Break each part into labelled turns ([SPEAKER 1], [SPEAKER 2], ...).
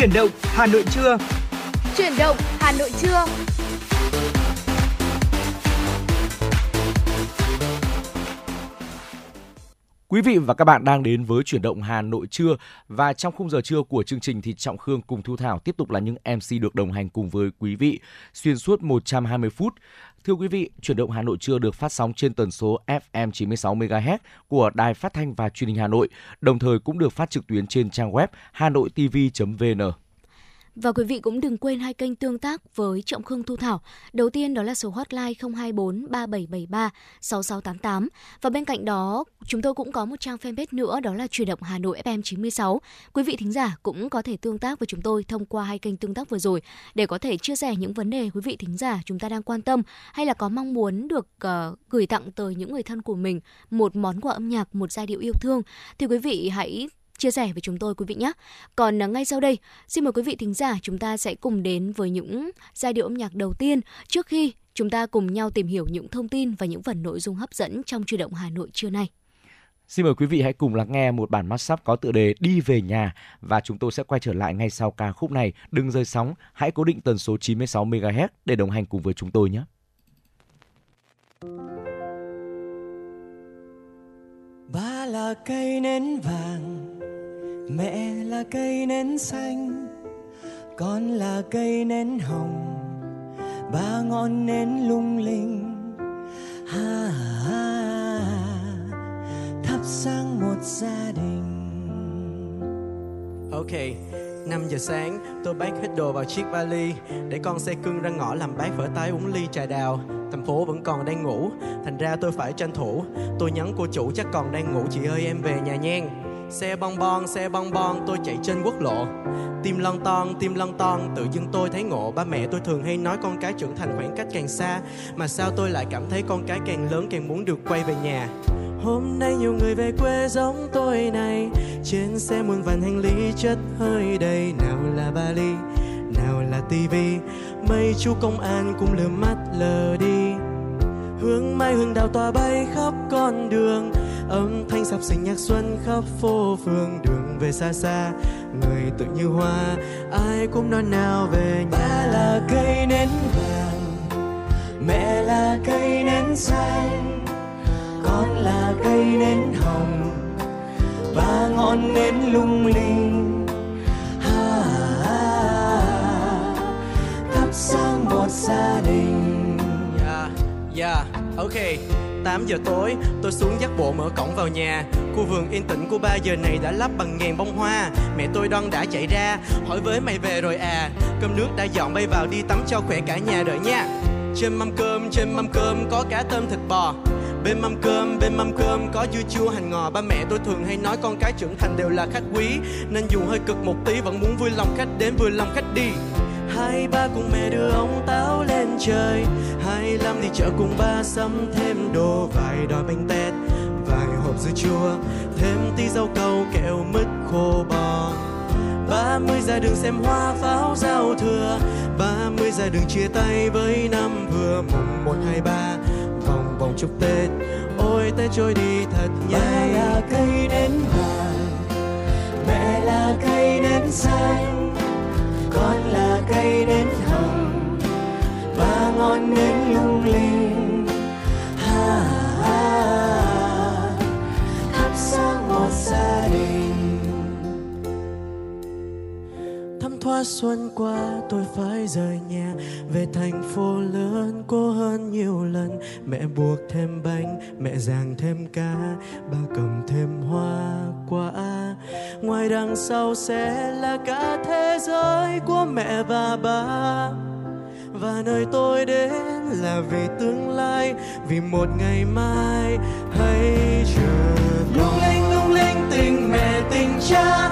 [SPEAKER 1] Chuyển động Hà Nội trưa.
[SPEAKER 2] Chuyển động Hà Nội trưa.
[SPEAKER 3] Quý vị và các bạn đang đến với chuyển động Hà Nội trưa và trong khung giờ trưa của chương trình thì Trọng Khương cùng Thu Thảo tiếp tục là những MC được đồng hành cùng với quý vị xuyên suốt 120 phút. Thưa quý vị, chuyển động Hà Nội trưa được phát sóng trên tần số FM 96 MHz của Đài Phát thanh và Truyền hình Hà Nội, đồng thời cũng được phát trực tuyến trên trang web hanoitv.vn.
[SPEAKER 2] Và quý vị cũng đừng quên hai kênh tương tác với Trọng Khương Thu Thảo. Đầu tiên đó là số hotline 024 3773 6688 và bên cạnh đó chúng tôi cũng có một trang fanpage nữa đó là Truyền động Hà Nội FM 96. Quý vị thính giả cũng có thể tương tác với chúng tôi thông qua hai kênh tương tác vừa rồi để có thể chia sẻ những vấn đề quý vị thính giả chúng ta đang quan tâm hay là có mong muốn được uh, gửi tặng tới những người thân của mình một món quà âm nhạc, một giai điệu yêu thương thì quý vị hãy chia sẻ với chúng tôi quý vị nhé. Còn à, ngay sau đây, xin mời quý vị thính giả chúng ta sẽ cùng đến với những giai điệu âm nhạc đầu tiên trước khi chúng ta cùng nhau tìm hiểu những thông tin và những phần nội dung hấp dẫn trong chuyển động Hà Nội trưa nay.
[SPEAKER 3] Xin mời quý vị hãy cùng lắng nghe một bản mashup có tựa đề Đi về nhà và chúng tôi sẽ quay trở lại ngay sau ca khúc này. Đừng rời sóng, hãy cố định tần số 96 MHz để đồng hành cùng với chúng tôi nhé.
[SPEAKER 4] Ba là cây nến vàng mẹ là cây nến xanh con là cây nến hồng. Ba ngọn nến lung linh ha, ha thắp sáng một gia đình.
[SPEAKER 5] Ok 5 giờ sáng tôi bác hết đồ vào chiếc vali để con xe cưng ra ngõ làm bát phở tái uống ly trà đào. Thành phố vẫn còn đang ngủ thành ra tôi phải tranh thủ. Tôi nhắn cô chủ chắc còn đang ngủ chị ơi em về nhà nhen. Xe bong bon, xe bong bon, tôi chạy trên quốc lộ. Tim lon ton, tim lon ton, tự dưng tôi thấy ngộ. Ba mẹ tôi thường hay nói con cái trưởng thành khoảng cách càng xa Mà sao tôi lại cảm thấy con cái càng lớn càng muốn được quay về nhà? Hôm nay nhiều người về quê giống tôi này Trên xe muôn vàn hành lý chất hơi đầy. Nào là vali, nào là tivi Mấy chú công an cũng lừa mắt lờ đi. Hương mai hương đào tỏa bay khắp con đường âm thanh sập sinh nhạc xuân khắp phố phường đường về xa xa. Người tự như hoa ai cũng nói nào về
[SPEAKER 4] nhà ba là cây nến vàng mẹ là cây nến xanh. Con là cây nến hồng ba ngọn nến lung linh. Ha, ha. Thắp sáng một gia đình.
[SPEAKER 5] Yeah yeah. Okay 8 giờ tối, tôi xuống dắt bộ mở cổng vào nhà. Khu vườn yên tĩnh của ba giờ này đã lắp bằng ngàn bông hoa. Mẹ tôi đoan đã chạy ra, hỏi với mày về rồi à. Cơm nước đã dọn bay vào đi tắm cho khỏe cả nhà đợi nha. Trên mâm cơm trên mâm cơm, có cá tôm thịt bò. Bên mâm cơm, bên mâm cơm, có dưa chua hành ngò. Ba mẹ tôi thường hay nói con cái trưởng thành đều là khách quý, nên dù hơi cực một tí vẫn muốn vui lòng khách đến, vui lòng khách đi hai ba cùng mẹ đưa ông táo lên trời. Hai năm đi chợ cùng ba sắm thêm đồ vài đòi bánh tét vài hộp dưa chua thêm tí rau câu kẹo mứt khô bò. Ba mươi ra đường xem hoa pháo giao thừa ba mươi ra đường chia tay với năm vừa mùng một hai ba vòng vòng chúc tết. Ôi tết trôi đi thật nhanh.
[SPEAKER 4] ba là cây nến vàng mẹ là cây nến xanh nên nến lung linh ha, ha thắp sáng một gia đình
[SPEAKER 5] thăm thoa xuân qua tôi phải rời nhà. Về thành phố lớn cô hơn nhiều lần. Mẹ buộc thêm bánh mẹ ràng thêm cá ba cầm thêm hoa quả. Ngoài đằng sau sẽ là cả thế giới của mẹ và ba và nơi tôi đến là vì tương lai, vì một ngày mai. Hãy chờ.
[SPEAKER 4] Lung linh lung linh, tình mẹ, tình cha.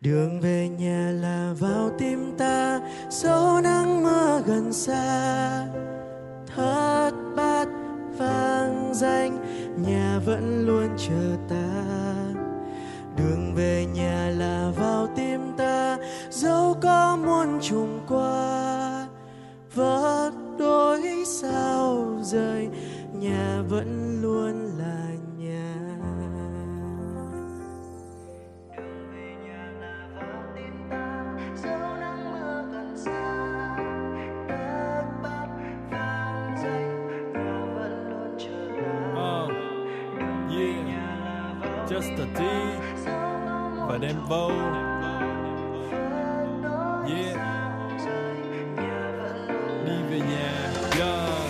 [SPEAKER 5] Đường về nhà là vào tim ta dẫu nắng mưa gần xa. Thất bát vang danh, nhà vẫn luôn chờ ta. Đường về nhà là vào tim ta, dẫu có muôn trùng qua. Vớt đôi sao rời, nhà vẫn luôn là nhà
[SPEAKER 6] just a T và đem vô. Yeah, đi về nhà. Yeah,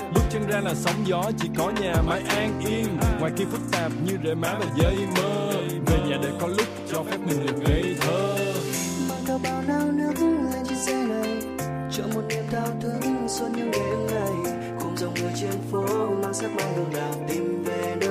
[SPEAKER 6] Chân ra là sóng gió, chỉ có nhà mãi an yên. Ngoài kia phức tạp như rễ má và dây mơ. Về nhà để có lúc cho phép mình được ngây thơ.
[SPEAKER 7] mang theo bao nao nước lên chiếc xe này, chọn một niềm thao thức suốt những đêm ngày cùng dòng người trên phố mang sắc mai đường đào tìm về nơi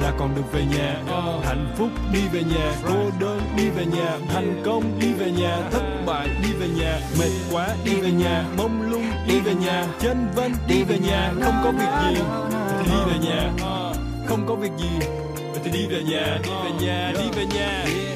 [SPEAKER 6] là còn được về nhà hạnh phúc đi về nhà cô đơn đi về nhà thành công đi về nhà thất bại đi về nhà mệt quá đi về nhà mông lung đi về nhà chân vân đi về nhà không có việc gì thì đi về nhà không có việc gì thì đi về nhà đi về nhà đi về nhà
[SPEAKER 7] đường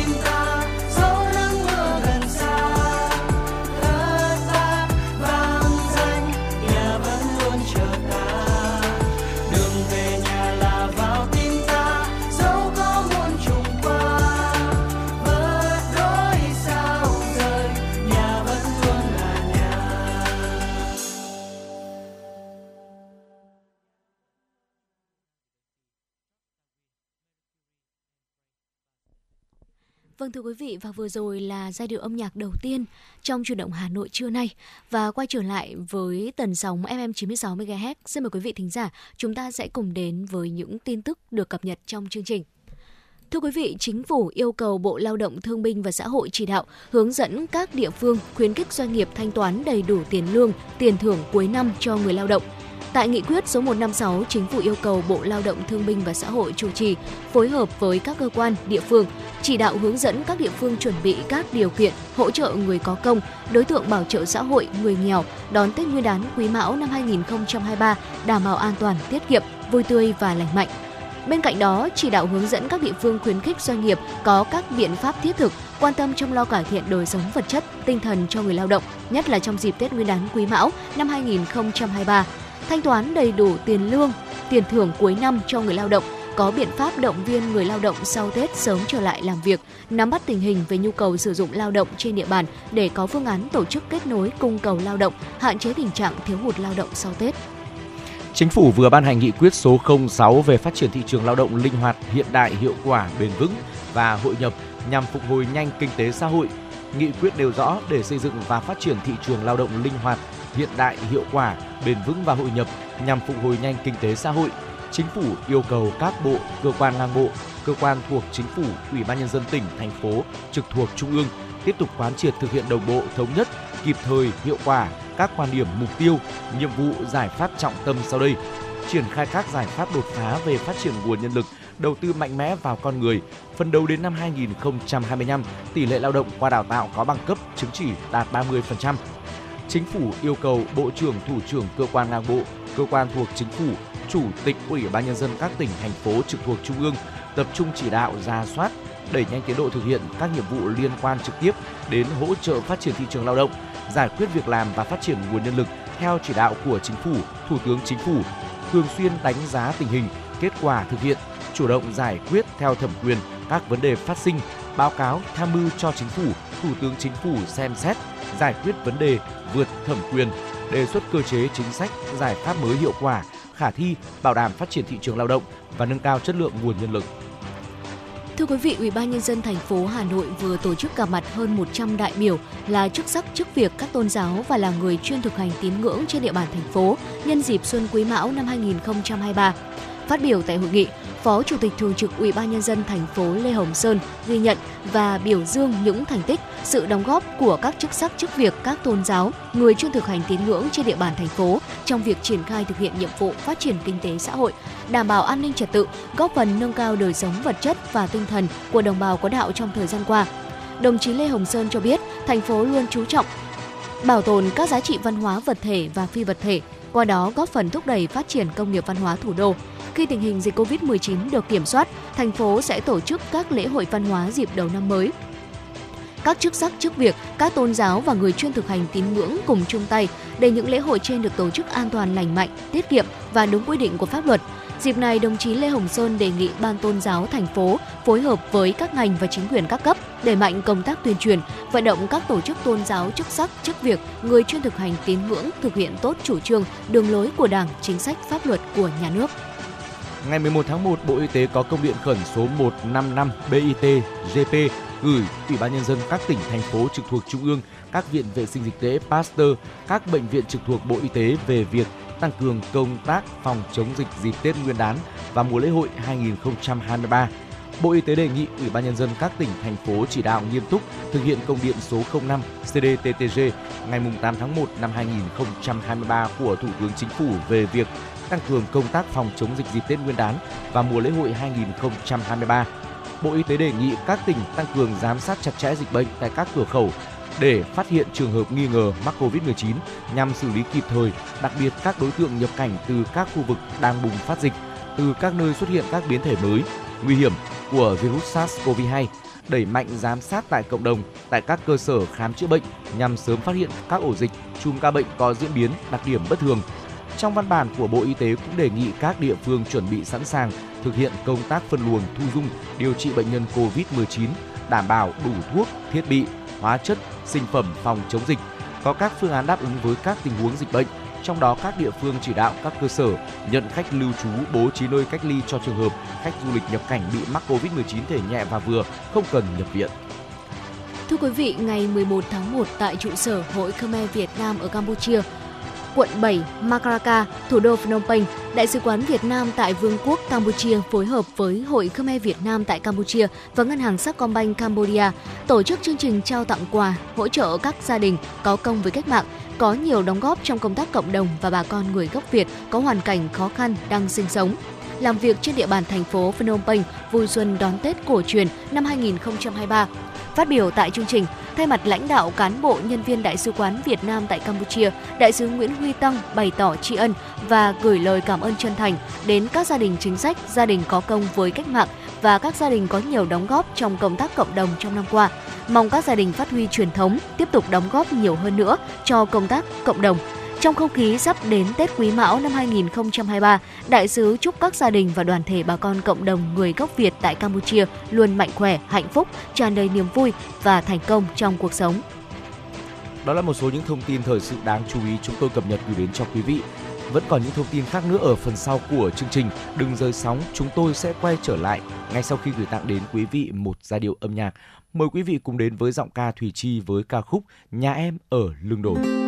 [SPEAKER 2] thưa quý vị và vừa rồi là giai điệu âm nhạc đầu tiên trong chuyển động Hà Nội trưa nay và quay trở lại với tần sóng FM 96 MHz. Xin mời quý vị thính giả, chúng ta sẽ cùng đến với những tin tức được cập nhật trong chương trình. Thưa quý vị, Chính phủ yêu cầu Bộ Lao động Thương binh và Xã hội chỉ đạo hướng dẫn các địa phương khuyến khích doanh nghiệp thanh toán đầy đủ tiền lương, tiền thưởng cuối năm cho người lao động. Tại nghị quyết số 156, Chính phủ yêu cầu Bộ Lao động Thương binh và Xã hội chủ trì phối hợp với các cơ quan, địa phương chỉ đạo hướng dẫn các địa phương chuẩn bị các điều kiện hỗ trợ người có công, đối tượng bảo trợ xã hội, người nghèo đón Tết Nguyên đán Quý Mão năm 2023 đảm bảo an toàn, tiết kiệm, vui tươi và lành mạnh. Bên cạnh đó, chỉ đạo hướng dẫn các địa phương khuyến khích doanh nghiệp có các biện pháp thiết thực, quan tâm chăm lo cải thiện đời sống vật chất, tinh thần cho người lao động, nhất là trong dịp Tết Nguyên đán Quý Mão năm 2023. Thanh toán đầy đủ tiền lương, tiền thưởng cuối năm cho người lao động, có biện pháp động viên người lao động sau Tết sớm trở lại làm việc, nắm bắt tình hình về nhu cầu sử dụng lao động trên địa bàn để có phương án tổ chức kết nối cung cầu lao động, hạn chế tình trạng thiếu hụt lao động sau Tết.
[SPEAKER 3] Chính phủ vừa ban hành nghị quyết số 06 về phát triển thị trường lao động linh hoạt, hiện đại, hiệu quả, bền vững và hội nhập nhằm phục hồi nhanh kinh tế xã hội. Nghị quyết nêu rõ để xây dựng và phát triển thị trường lao động linh hoạt, hiện đại, hiệu quả, bền vững và hội nhập nhằm phục hồi nhanh kinh tế xã hội. Chính phủ yêu cầu các bộ, cơ quan ngang bộ, cơ quan thuộc chính phủ, ủy ban nhân dân tỉnh, thành phố trực thuộc trung ương tiếp tục quán triệt thực hiện đồng bộ, thống nhất, kịp thời, hiệu quả các quan điểm mục tiêu, nhiệm vụ, giải pháp trọng tâm sau đây. Triển khai các giải pháp đột phá về phát triển nguồn nhân lực, đầu tư mạnh mẽ vào con người. Phần đầu đến năm 2025, tỷ lệ lao động qua đào tạo có bằng cấp chứng chỉ đạt 30%. Chính phủ yêu cầu Bộ trưởng, Thủ trưởng cơ quan ngang bộ, cơ quan thuộc chính phủ, Chủ tịch Ủy ban nhân dân các tỉnh thành phố trực thuộc trung ương tập trung chỉ đạo ra soát, đẩy nhanh tiến độ thực hiện các nhiệm vụ liên quan trực tiếp đến hỗ trợ phát triển thị trường lao động, giải quyết việc làm và phát triển nguồn nhân lực theo chỉ đạo của Chính phủ, Thủ tướng Chính phủ, thường xuyên đánh giá tình hình, kết quả thực hiện, chủ động giải quyết theo thẩm quyền các vấn đề phát sinh, báo cáo tham mưu cho Chính phủ, Thủ tướng Chính phủ xem xét, giải quyết vấn đề vượt thẩm quyền, đề xuất cơ chế chính sách, giải pháp mới hiệu quả, khả thi, bảo đảm phát triển thị trường lao động và nâng cao chất lượng nguồn nhân lực.
[SPEAKER 2] Thưa quý vị, Ủy ban nhân dân thành phố Hà Nội vừa tổ chức gặp mặt hơn 100 đại biểu là chức sắc chức việc các tôn giáo và là người chuyên thực hành tín ngưỡng trên địa bàn thành phố nhân dịp Xuân Quý Mão năm 2023. Phát biểu tại hội nghị, Phó Chủ tịch Thường trực Ủy ban nhân dân thành phố Lê Hồng Sơn ghi nhận và biểu dương những thành tích, sự đóng góp của các chức sắc chức việc các tôn giáo, người chuyên thực hành tín ngưỡng trên địa bàn thành phố trong việc triển khai thực hiện nhiệm vụ phát triển kinh tế xã hội, đảm bảo an ninh trật tự, góp phần nâng cao đời sống vật chất và tinh thần của đồng bào có đạo trong thời gian qua. Đồng chí Lê Hồng Sơn cho biết, thành phố luôn chú trọng bảo tồn các giá trị văn hóa vật thể và phi vật thể, qua đó góp phần thúc đẩy phát triển công nghiệp văn hóa thủ đô. Khi tình hình dịch Covid-19 được kiểm soát, thành phố sẽ tổ chức các lễ hội văn hóa dịp đầu năm mới. Các chức sắc chức việc, các tôn giáo và người chuyên thực hành tín ngưỡng cùng chung tay để những lễ hội trên được tổ chức an toàn lành mạnh, tiết kiệm và đúng quy định của pháp luật. Dịp này, đồng chí Lê Hồng Sơn đề nghị Ban tôn giáo thành phố phối hợp với các ngành và chính quyền các cấp đẩy mạnh công tác tuyên truyền, vận động các tổ chức tôn giáo chức sắc, chức việc, người chuyên thực hành tín ngưỡng thực hiện tốt chủ trương, đường lối của Đảng, chính sách pháp luật của nhà nước.
[SPEAKER 3] Ngày 11 tháng 1, Bộ Y tế có công điện khẩn số 155 BIT GP gửi Ủy ban nhân dân các tỉnh thành phố trực thuộc trung ương, các viện vệ sinh dịch tễ Pasteur, các bệnh viện trực thuộc Bộ Y tế về việc tăng cường công tác phòng chống dịch dịp Tết Nguyên đán và mùa lễ hội 2023. Bộ Y tế đề nghị Ủy ban nhân dân các tỉnh thành phố chỉ đạo nghiêm túc thực hiện công điện số 05 CDTTG ngày 8 tháng 1 năm 2023 của Thủ tướng Chính phủ về việc tăng cường công tác phòng chống dịch dịp Tết Nguyên đán và mùa lễ hội 2023. Bộ Y tế đề nghị các tỉnh tăng cường giám sát chặt chẽ dịch bệnh tại các cửa khẩu để phát hiện trường hợp nghi ngờ mắc Covid-19 nhằm xử lý kịp thời, đặc biệt các đối tượng nhập cảnh từ các khu vực đang bùng phát dịch, từ các nơi xuất hiện các biến thể mới, nguy hiểm của virus SARS-CoV-2, đẩy mạnh giám sát tại cộng đồng, tại các cơ sở khám chữa bệnh nhằm sớm phát hiện các ổ dịch, chùm ca bệnh có diễn biến, đặc điểm bất thường. Trong văn bản của Bộ Y tế cũng đề nghị các địa phương chuẩn bị sẵn sàng thực hiện công tác phân luồng, thu dung, điều trị bệnh nhân COVID-19, đảm bảo đủ thuốc, thiết bị, hóa chất, sinh phẩm phòng chống dịch, có các phương án đáp ứng với các tình huống dịch bệnh. Trong đó các địa phương chỉ đạo các cơ sở nhận khách lưu trú bố trí nơi cách ly cho trường hợp khách du lịch nhập cảnh bị mắc Covid-19 thể nhẹ và vừa, không cần nhập viện.
[SPEAKER 2] Thưa quý vị, ngày 11 tháng 1 tại trụ sở Hội Khmer Việt Nam ở Campuchia, quận 7, Makaraka, thủ đô Phnom Penh, Đại sứ quán Việt Nam tại Vương quốc Campuchia phối hợp với Hội Khmer Việt Nam tại Campuchia và Ngân hàng Sacombank Cambodia tổ chức chương trình trao tặng quà hỗ trợ các gia đình có công với cách mạng, có nhiều đóng góp trong công tác cộng đồng và bà con người gốc Việt có hoàn cảnh khó khăn đang sinh sống làm việc trên địa bàn thành phố Phnom Penh vui xuân đón Tết cổ truyền năm 2023. Phát biểu tại chương trình, thay mặt lãnh đạo cán bộ nhân viên Đại sứ quán Việt Nam tại Campuchia, Đại sứ Nguyễn Huy Tăng bày tỏ tri ân và gửi lời cảm ơn chân thành đến các gia đình chính sách, gia đình có công với cách mạng và các gia đình có nhiều đóng góp trong công tác cộng đồng trong năm qua. Mong các gia đình phát huy truyền thống, tiếp tục đóng góp nhiều hơn nữa cho công tác cộng đồng trong không khí sắp đến Tết Quý Mão năm 2023, đại sứ chúc các gia đình và đoàn thể bà con cộng đồng người gốc Việt tại Campuchia luôn mạnh khỏe, hạnh phúc, tràn đầy niềm vui và thành công trong cuộc sống.
[SPEAKER 3] Đó là một số những thông tin thời sự đáng chú ý chúng tôi cập nhật gửi đến cho quý vị.
[SPEAKER 8] Vẫn còn những thông tin khác nữa ở phần sau của chương trình. Đừng rời sóng, chúng tôi sẽ quay trở lại ngay sau khi gửi tặng đến quý vị một giai điệu âm nhạc. Mời quý vị cùng đến với giọng ca Thùy Chi với ca khúc Nhà em ở lưng đồi.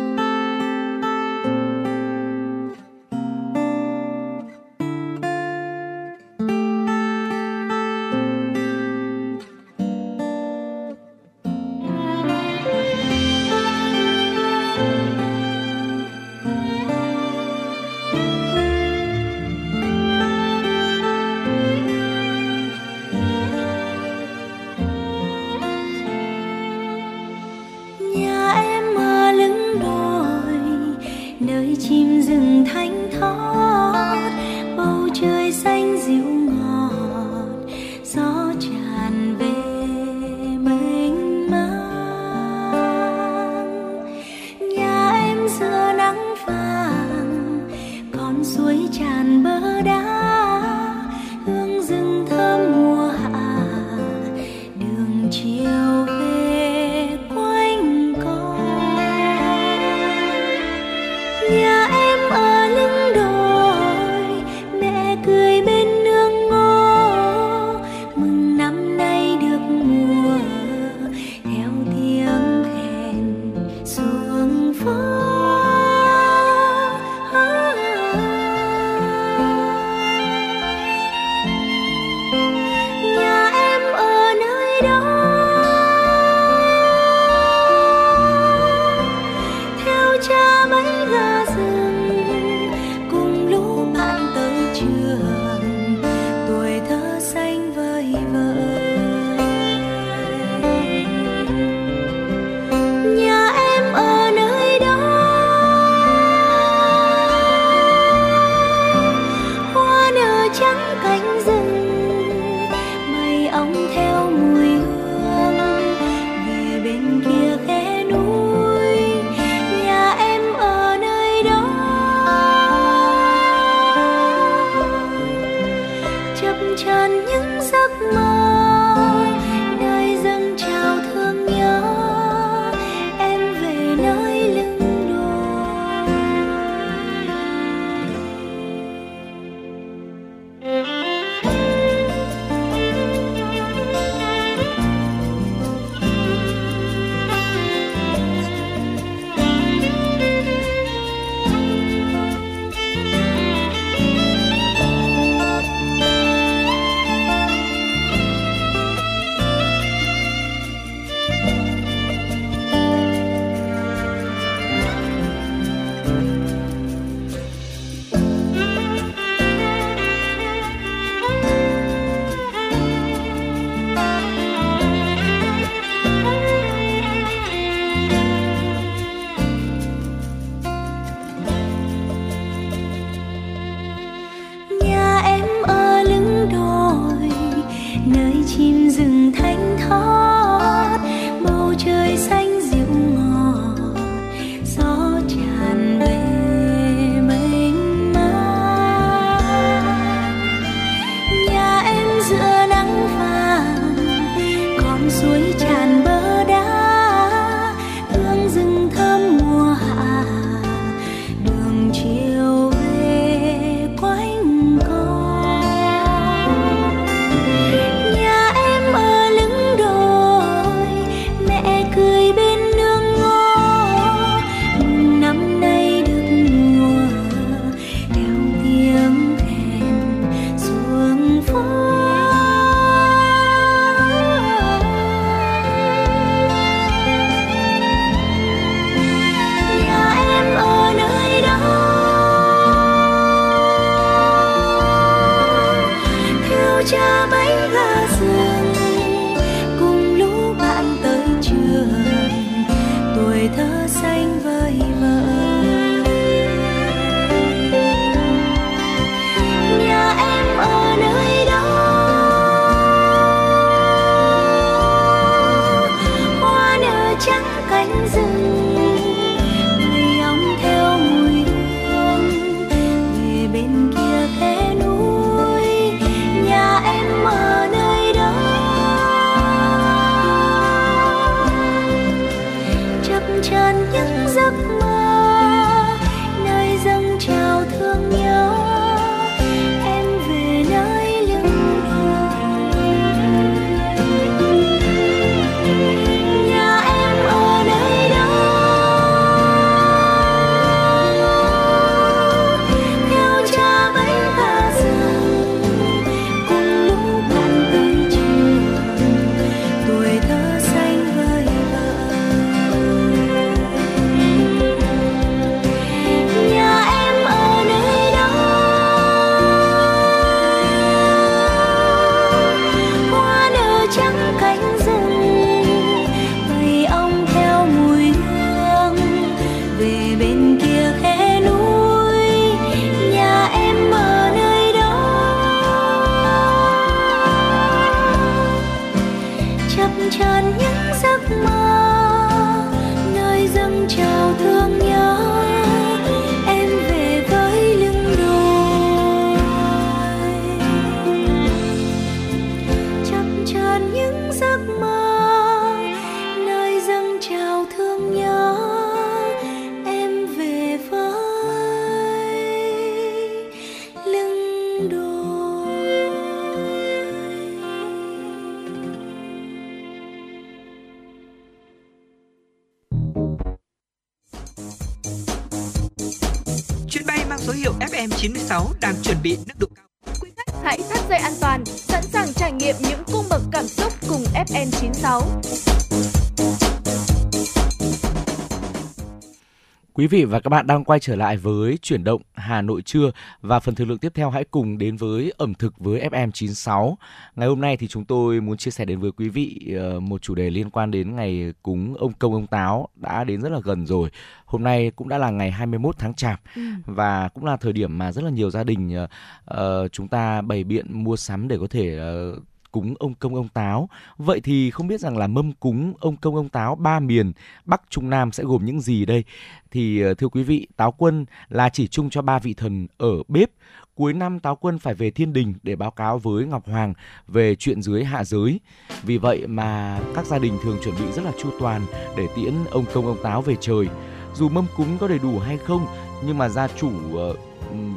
[SPEAKER 9] Quý
[SPEAKER 3] vị và các bạn đang quay trở lại với chuyển động Hà Nội trưa và phần thời lượng tiếp theo hãy cùng đến với ẩm thực với FM96. Ngày hôm nay thì chúng tôi muốn chia sẻ đến với quý vị ờ, một chủ đề liên quan đến ngày cúng ông công ông táo đã đến rất là gần rồi. Hôm nay cũng đã là ngày 21 tháng Chạp ừ. và cũng là thời điểm mà rất là nhiều gia đình uh, chúng ta bày biện mua sắm để có thể uh, cúng ông công ông táo. Vậy thì không biết rằng là mâm cúng ông công ông táo ba miền Bắc Trung Nam sẽ gồm những gì đây? Thì ờ, thưa quý vị, táo quân là chỉ chung cho ba vị thần ở bếp. Cuối năm táo quân phải về thiên đình để báo cáo với Ngọc Hoàng về chuyện dưới hạ giới. Vì vậy mà các gia đình thường chuẩn bị rất là chu toàn để tiễn ông công ông táo về trời. Dù mâm cúng có đầy đủ hay không, nhưng mà gia chủ ờ,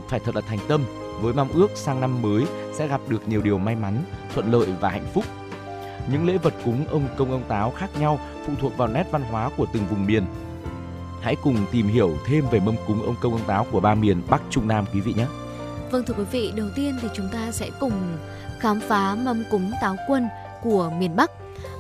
[SPEAKER 3] phải thật là thành tâm với mong ước sang năm mới sẽ gặp được nhiều điều may mắn, thuận lợi và hạnh phúc. Những lễ vật cúng ông công ông táo khác nhau phụ thuộc vào nét văn hóa của từng vùng miền. Hãy cùng tìm hiểu thêm về mâm cúng ông công ông táo của ba miền Bắc Trung Nam quý vị nhé.
[SPEAKER 2] Vâng thưa quý vị, đầu tiên thì chúng ta sẽ cùng khám phá mâm cúng táo quân của miền Bắc.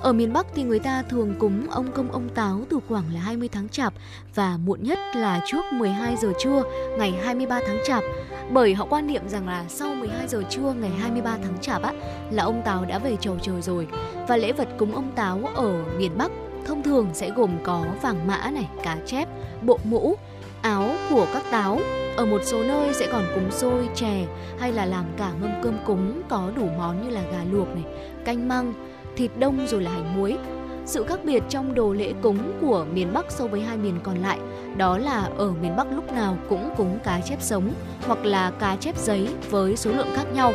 [SPEAKER 2] Ở miền Bắc thì người ta thường cúng ông công ông táo từ khoảng là 20 tháng chạp và muộn nhất là trước 12 giờ trưa ngày 23 tháng chạp. Bởi họ quan niệm rằng là sau 12 giờ trưa ngày 23 tháng chạp á là ông táo đã về chầu trời rồi. Và lễ vật cúng ông táo ở miền Bắc thông thường sẽ gồm có vàng mã này, cá chép, bộ mũ, áo của các táo. Ở một số nơi sẽ còn cúng xôi, chè hay là làm cả mâm cơm cúng có đủ món như là gà luộc này, canh măng, thịt đông rồi là hành muối. Sự khác biệt trong đồ lễ cúng của miền Bắc so với hai miền còn lại đó là ở miền Bắc lúc nào cũng cúng cá chép sống hoặc là cá chép giấy với số lượng khác nhau.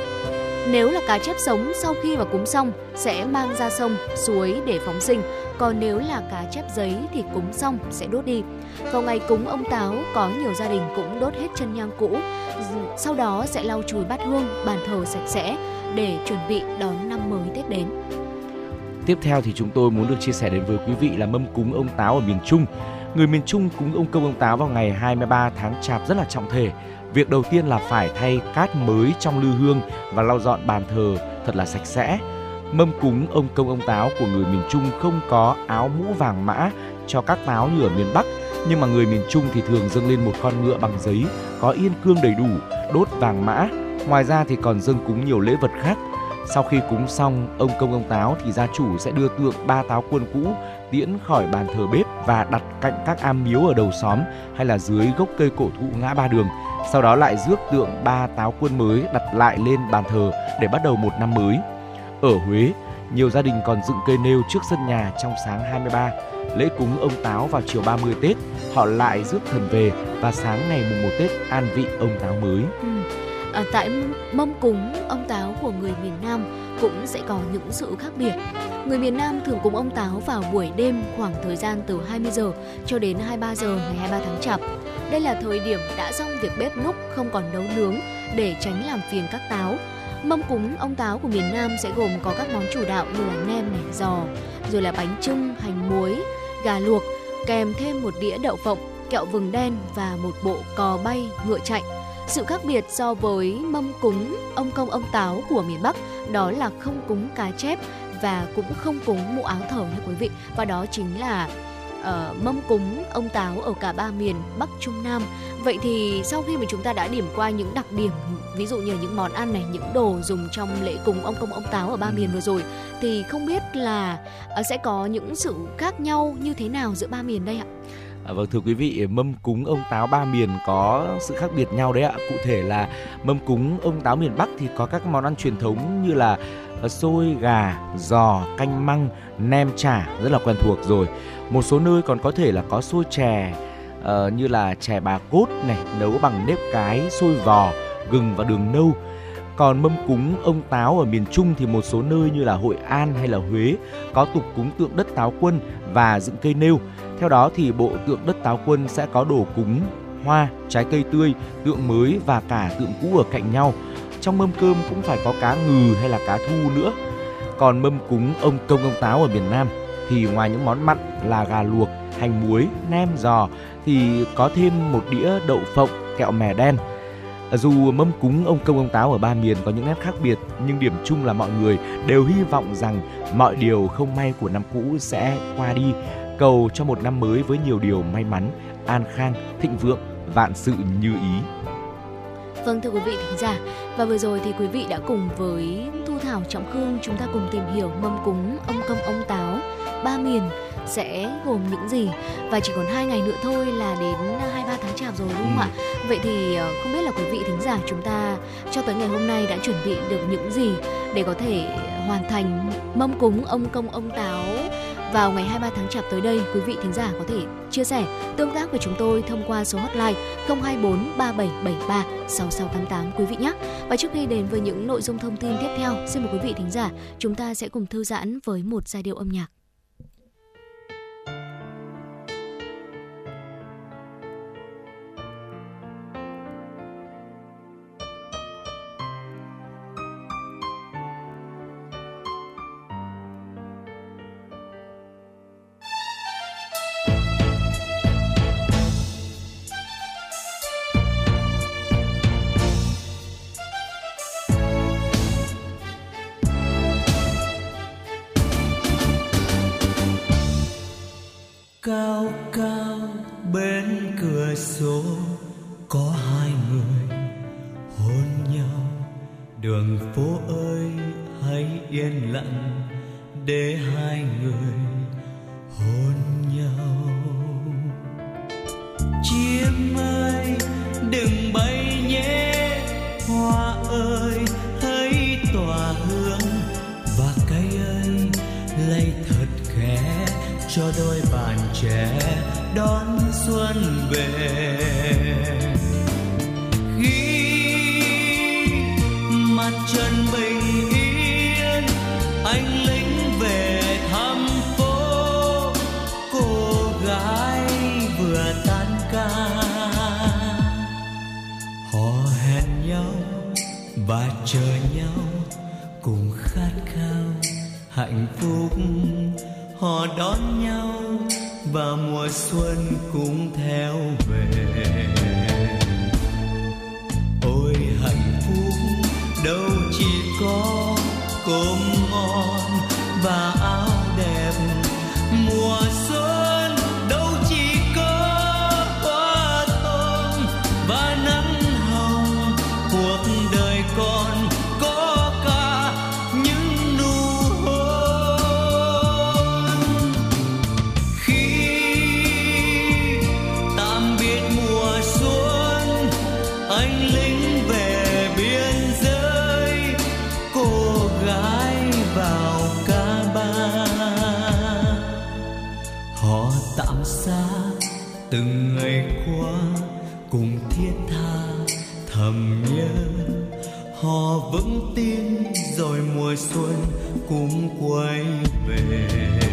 [SPEAKER 2] Nếu là cá chép sống sau khi mà cúng xong sẽ mang ra sông, suối để phóng sinh, còn nếu là cá chép giấy thì cúng xong sẽ đốt đi. Vào ngày cúng ông Táo có nhiều gia đình cũng đốt hết chân nhang cũ, sau đó sẽ lau chùi bát hương, bàn thờ sạch sẽ để chuẩn bị đón năm mới Tết đến.
[SPEAKER 3] Tiếp theo thì chúng tôi muốn được chia sẻ đến với quý vị là mâm cúng ông táo ở miền Trung. Người miền Trung cúng ông công ông táo vào ngày 23 tháng Chạp rất là trọng thể. Việc đầu tiên là phải thay cát mới trong lư hương và lau dọn bàn thờ thật là sạch sẽ. Mâm cúng ông công ông táo của người miền Trung không có áo mũ vàng mã cho các táo như ở miền Bắc, nhưng mà người miền Trung thì thường dâng lên một con ngựa bằng giấy có yên cương đầy đủ, đốt vàng mã. Ngoài ra thì còn dâng cúng nhiều lễ vật khác sau khi cúng xong, ông công ông táo thì gia chủ sẽ đưa tượng ba táo quân cũ tiễn khỏi bàn thờ bếp và đặt cạnh các am miếu ở đầu xóm hay là dưới gốc cây cổ thụ ngã ba đường. Sau đó lại rước tượng ba táo quân mới đặt lại lên bàn thờ để bắt đầu một năm mới. Ở Huế, nhiều gia đình còn dựng cây nêu trước sân nhà trong sáng 23. Lễ cúng ông táo vào chiều 30 Tết, họ lại rước thần về và sáng ngày mùng 1 Tết an vị ông táo mới. Ừ
[SPEAKER 2] à, tại mâm cúng ông táo của người miền Nam cũng sẽ có những sự khác biệt. Người miền Nam thường cúng ông táo vào buổi đêm khoảng thời gian từ 20 giờ cho đến 23 giờ ngày 23 tháng Chạp. Đây là thời điểm đã xong việc bếp núc không còn nấu nướng để tránh làm phiền các táo. Mâm cúng ông táo của miền Nam sẽ gồm có các món chủ đạo như là nem này, giò, rồi là bánh trưng, hành muối, gà luộc, kèm thêm một đĩa đậu phộng, kẹo vừng đen và một bộ cò bay, ngựa chạy. Sự khác biệt so với mâm cúng ông công ông táo của miền Bắc đó là không cúng cá chép và cũng không cúng mũ áo thờ nha quý vị và đó chính là uh, mâm cúng ông táo ở cả ba miền Bắc Trung Nam. Vậy thì sau khi mà chúng ta đã điểm qua những đặc điểm ví dụ như những món ăn này, những đồ dùng trong lễ cúng ông công ông táo ở ba miền vừa rồi thì không biết là uh, sẽ có những sự khác nhau như thế nào giữa ba miền đây ạ?
[SPEAKER 3] À, vâng thưa quý vị, mâm cúng ông táo ba miền có sự khác biệt nhau đấy ạ. Cụ thể là mâm cúng ông táo miền Bắc thì có các món ăn truyền thống như là ờ, xôi gà, giò, canh măng, nem chả rất là quen thuộc rồi. Một số nơi còn có thể là có xôi chè uh, như là chè bà cốt này nấu bằng nếp cái, xôi vò, gừng và đường nâu. Còn mâm cúng ông táo ở miền Trung thì một số nơi như là Hội An hay là Huế có tục cúng tượng đất táo quân và dựng cây nêu. Theo đó thì bộ tượng đất táo quân sẽ có đồ cúng, hoa, trái cây tươi, tượng mới và cả tượng cũ ở cạnh nhau. Trong mâm cơm cũng phải có cá ngừ hay là cá thu nữa. Còn mâm cúng ông công ông táo ở miền Nam thì ngoài những món mặn là gà luộc, hành muối, nem giò thì có thêm một đĩa đậu phộng, kẹo mè đen. À, dù mâm cúng ông công ông táo ở ba miền có những nét khác biệt nhưng điểm chung là mọi người đều hy vọng rằng mọi điều không may của năm cũ sẽ qua đi, cầu cho một năm mới với nhiều điều may mắn, an khang, thịnh vượng, vạn sự như ý.
[SPEAKER 2] Vâng thưa quý vị thính giả, và vừa rồi thì quý vị đã cùng với Thu Thảo Trọng Khương chúng ta cùng tìm hiểu mâm cúng ông công ông táo ba miền sẽ gồm những gì và chỉ còn hai ngày nữa thôi là đến hai ba tháng chạp rồi đúng không
[SPEAKER 3] Ừ.
[SPEAKER 2] ạ? Vậy thì ờ, không biết là quý vị thính giả chúng ta cho tới ngày hôm nay đã chuẩn bị được những gì để có thể hoàn thành mâm cúng ông công ông táo vào ngày 23 tháng chạp tới đây quý vị thính giả có thể chia sẻ tương tác với chúng tôi thông qua số hotline 024 3773 6688 quý vị nhé. Và trước khi đến với những nội dung thông tin tiếp theo, xin mời quý vị thính giả chúng ta sẽ cùng thư giãn với một giai điệu âm nhạc.
[SPEAKER 4] Lặng để hai người hôn nhau. Chim ơi đừng bay nhé, hoa ơi hãy tỏa hương và cây ơi lay thật khẽ cho đôi bạn trẻ đón xuân. Chờ nhau cùng khát khao. Hạnh phúc họ đón nhau và mùa xuân cũng theo về. Ôi hạnh phúc đâu chỉ có cơm ngon và họ tin rồi mùa xuân cũng quay về.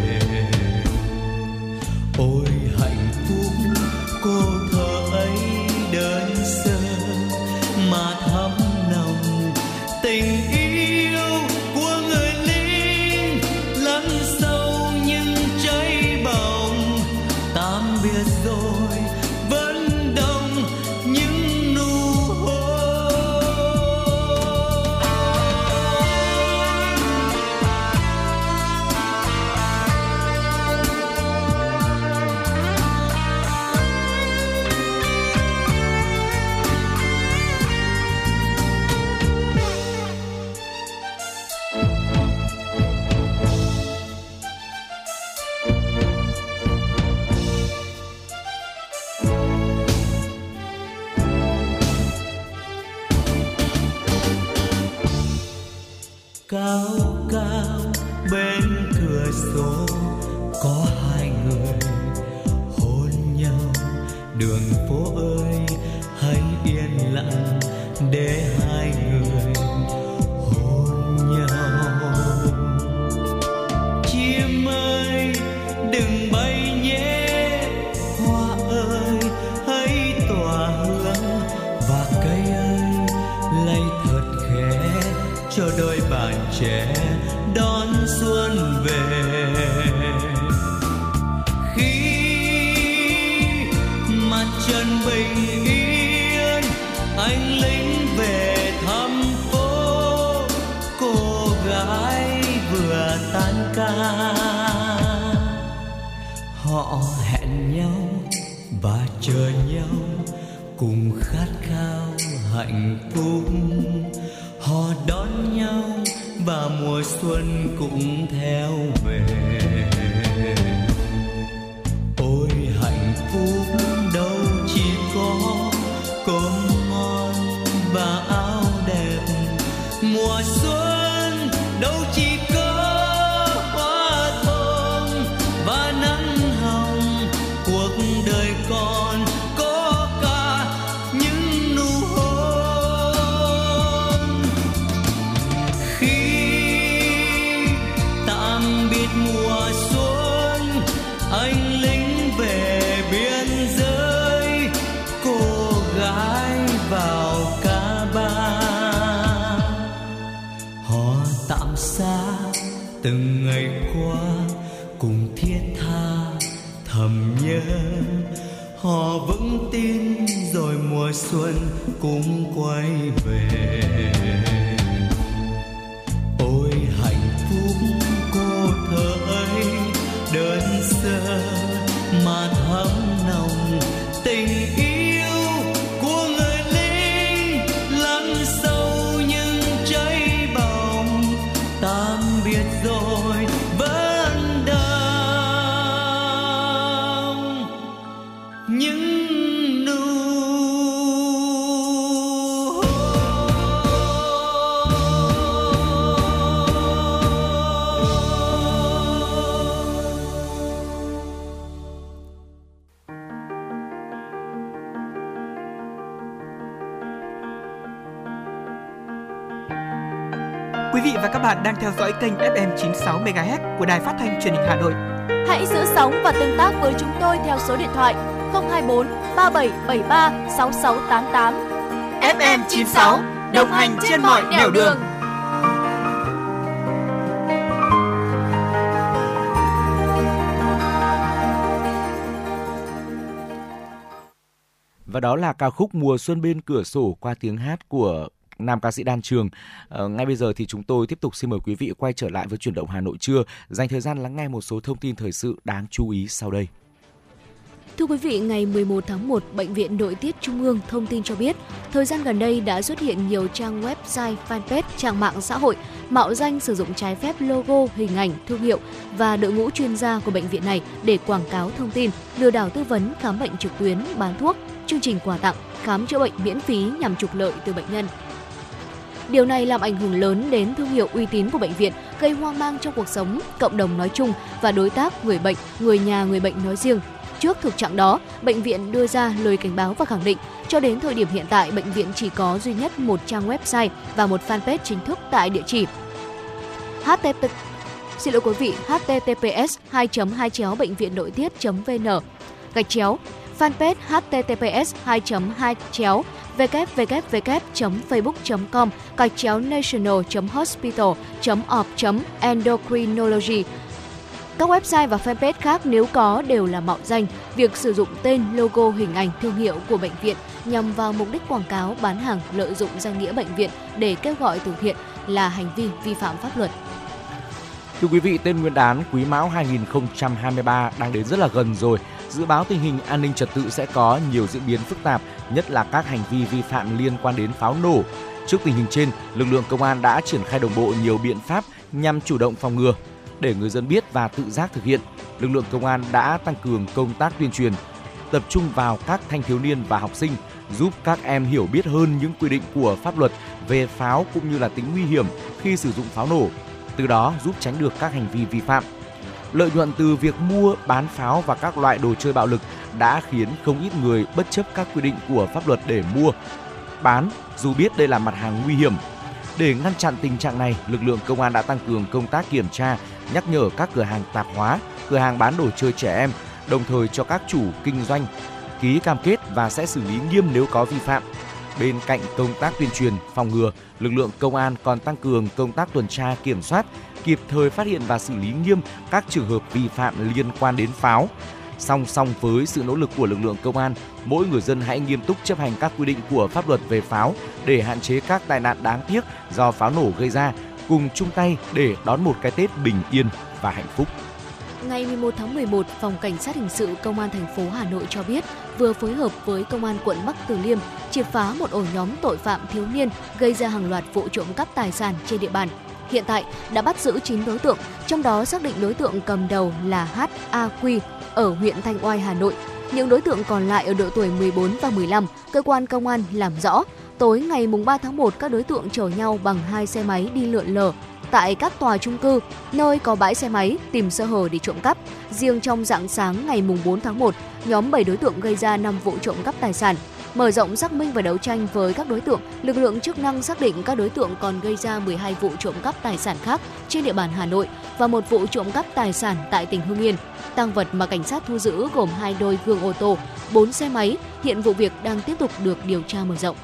[SPEAKER 1] Bạn đang theo dõi kênh FM 96 MHz của đài phát thanh truyền hình Hà Nội.
[SPEAKER 9] Hãy giữ sóng và tương tác với chúng tôi theo số điện thoại 024 3773 6688.
[SPEAKER 1] FM 96 đồng hành trên mọi nẻo đường.
[SPEAKER 3] Và đó là ca khúc Mùa xuân bên cửa sổ qua tiếng hát của nam ca sĩ Đan Trường. Ờ, ngay bây giờ thì chúng tôi tiếp tục xin mời quý vị quay trở lại với chuyển động Hà Nội trưa, dành thời gian lắng nghe một số thông tin thời sự đáng chú ý sau đây.
[SPEAKER 2] Thưa quý vị, ngày 11 tháng 1, Bệnh viện Nội tiết Trung ương thông tin cho biết, thời gian gần đây đã xuất hiện nhiều trang website, fanpage, trang mạng xã hội mạo danh sử dụng trái phép logo, hình ảnh, thương hiệu và đội ngũ chuyên gia của bệnh viện này để quảng cáo thông tin, lừa đảo tư vấn khám bệnh trực tuyến, bán thuốc, chương trình quà tặng, khám chữa bệnh miễn phí nhằm trục lợi từ bệnh nhân. Điều này làm ảnh hưởng lớn đến thương hiệu uy tín của bệnh viện, gây hoang mang trong cuộc sống cộng đồng nói chung và đối tác người bệnh, người nhà người bệnh nói riêng. Trước thực trạng đó, bệnh viện đưa ra lời cảnh báo và khẳng định cho đến thời điểm hiện tại bệnh viện chỉ có duy nhất một trang website và một fanpage chính thức tại địa chỉ http xin lỗi quý vị https 2 2 chéo bệnh viện nội tiết vn gạch chéo fanpage https 2 2 chéo www.facebook.com gạch chéo national.hospital.org.endocrinology các website và fanpage khác nếu có đều là mạo danh. Việc sử dụng tên, logo, hình ảnh, thương hiệu của bệnh viện nhằm vào mục đích quảng cáo, bán hàng, lợi dụng danh nghĩa bệnh viện để kêu gọi từ thiện là hành vi vi phạm pháp luật.
[SPEAKER 3] Thưa quý vị, tên Nguyên đán Quý Mão 2023 đang đến rất là gần rồi. Dự báo tình hình an ninh trật tự sẽ có nhiều diễn biến phức tạp, nhất là các hành vi vi phạm liên quan đến pháo nổ. Trước tình hình trên, lực lượng công an đã triển khai đồng bộ nhiều biện pháp nhằm chủ động phòng ngừa. Để người dân biết và tự giác thực hiện, lực lượng công an đã tăng cường công tác tuyên truyền, tập trung vào các thanh thiếu niên và học sinh, giúp các em hiểu biết hơn những quy định của pháp luật về pháo cũng như là tính nguy hiểm khi sử dụng pháo nổ, từ đó giúp tránh được các hành vi vi phạm. Lợi nhuận từ việc mua, bán pháo và các loại đồ chơi bạo lực đã khiến không ít người bất chấp các quy định của pháp luật để mua, bán dù biết đây là mặt hàng nguy hiểm. Để ngăn chặn tình trạng này, lực lượng công an đã tăng cường công tác kiểm tra, nhắc nhở các cửa hàng tạp hóa, cửa hàng bán đồ chơi trẻ em, đồng thời cho các chủ kinh doanh ký cam kết và sẽ xử lý nghiêm nếu có vi phạm. Bên cạnh công tác tuyên truyền, phòng ngừa, lực lượng công an còn tăng cường công tác tuần tra kiểm soát, kịp thời phát hiện và xử lý nghiêm các trường hợp vi phạm liên quan đến pháo. Song song với sự nỗ lực của lực lượng công an, mỗi người dân hãy nghiêm túc chấp hành các quy định của pháp luật về pháo để hạn chế các tai nạn đáng tiếc do pháo nổ gây ra, cùng chung tay để đón một cái Tết bình yên và hạnh phúc.
[SPEAKER 2] Ngày 11 tháng 11, Phòng Cảnh sát Hình sự Công an thành phố Hà Nội cho biết vừa phối hợp với Công an quận Bắc Từ Liêm triệt phá một ổ nhóm tội phạm thiếu niên gây ra hàng loạt vụ trộm cắp tài sản trên địa bàn. Hiện tại đã bắt giữ 9 đối tượng, trong đó xác định đối tượng cầm đầu là HAQ ở huyện Thanh Oai, Hà Nội. Những đối tượng còn lại ở độ tuổi 14 và 15, cơ quan công an làm rõ. Tối ngày 3 tháng 1, các đối tượng chở nhau bằng hai xe máy đi lượn lờ tại các tòa trung cư, nơi có bãi xe máy tìm sơ hở để trộm cắp. Riêng trong dạng sáng ngày 4 tháng 1, nhóm 7 đối tượng gây ra 5 vụ trộm cắp tài sản. Mở rộng xác minh và đấu tranh với các đối tượng, lực lượng chức năng xác định các đối tượng còn gây ra 12 vụ trộm cắp tài sản khác trên địa bàn Hà Nội và một vụ trộm cắp tài sản tại tỉnh Hưng Yên. Tăng vật mà cảnh sát thu giữ gồm hai đôi gương ô tô, 4 xe máy. Hiện vụ việc đang tiếp tục được điều tra mở rộng.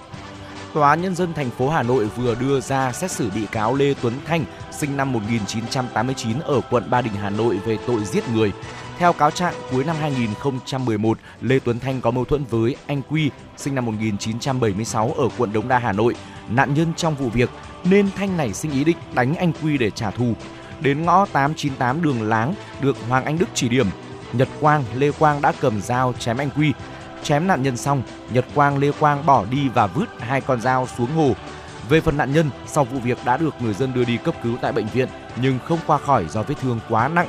[SPEAKER 3] Tòa án Nhân dân thành phố Hà Nội vừa đưa ra xét xử bị cáo Lê Tuấn Thanh, sinh năm 1989 ở quận Ba Đình, Hà Nội về tội giết người. Theo cáo trạng, cuối năm 2011, Lê Tuấn Thanh có mâu thuẫn với anh Quy, sinh năm 1976 ở quận Đống Đa, Hà Nội, nạn nhân trong vụ việc, nên Thanh nảy sinh ý định đánh anh Quy để trả thù. Đến ngõ 898 đường Láng, được Hoàng Anh Đức chỉ điểm, Nhật Quang, Lê Quang đã cầm dao chém anh Quy. Chém nạn nhân xong, Nhật Quang, Lê Quang bỏ đi và vứt hai con dao xuống hồ. Về phần nạn nhân, sau vụ việc đã được người dân đưa đi cấp cứu tại bệnh viện nhưng không qua khỏi do vết thương quá nặng.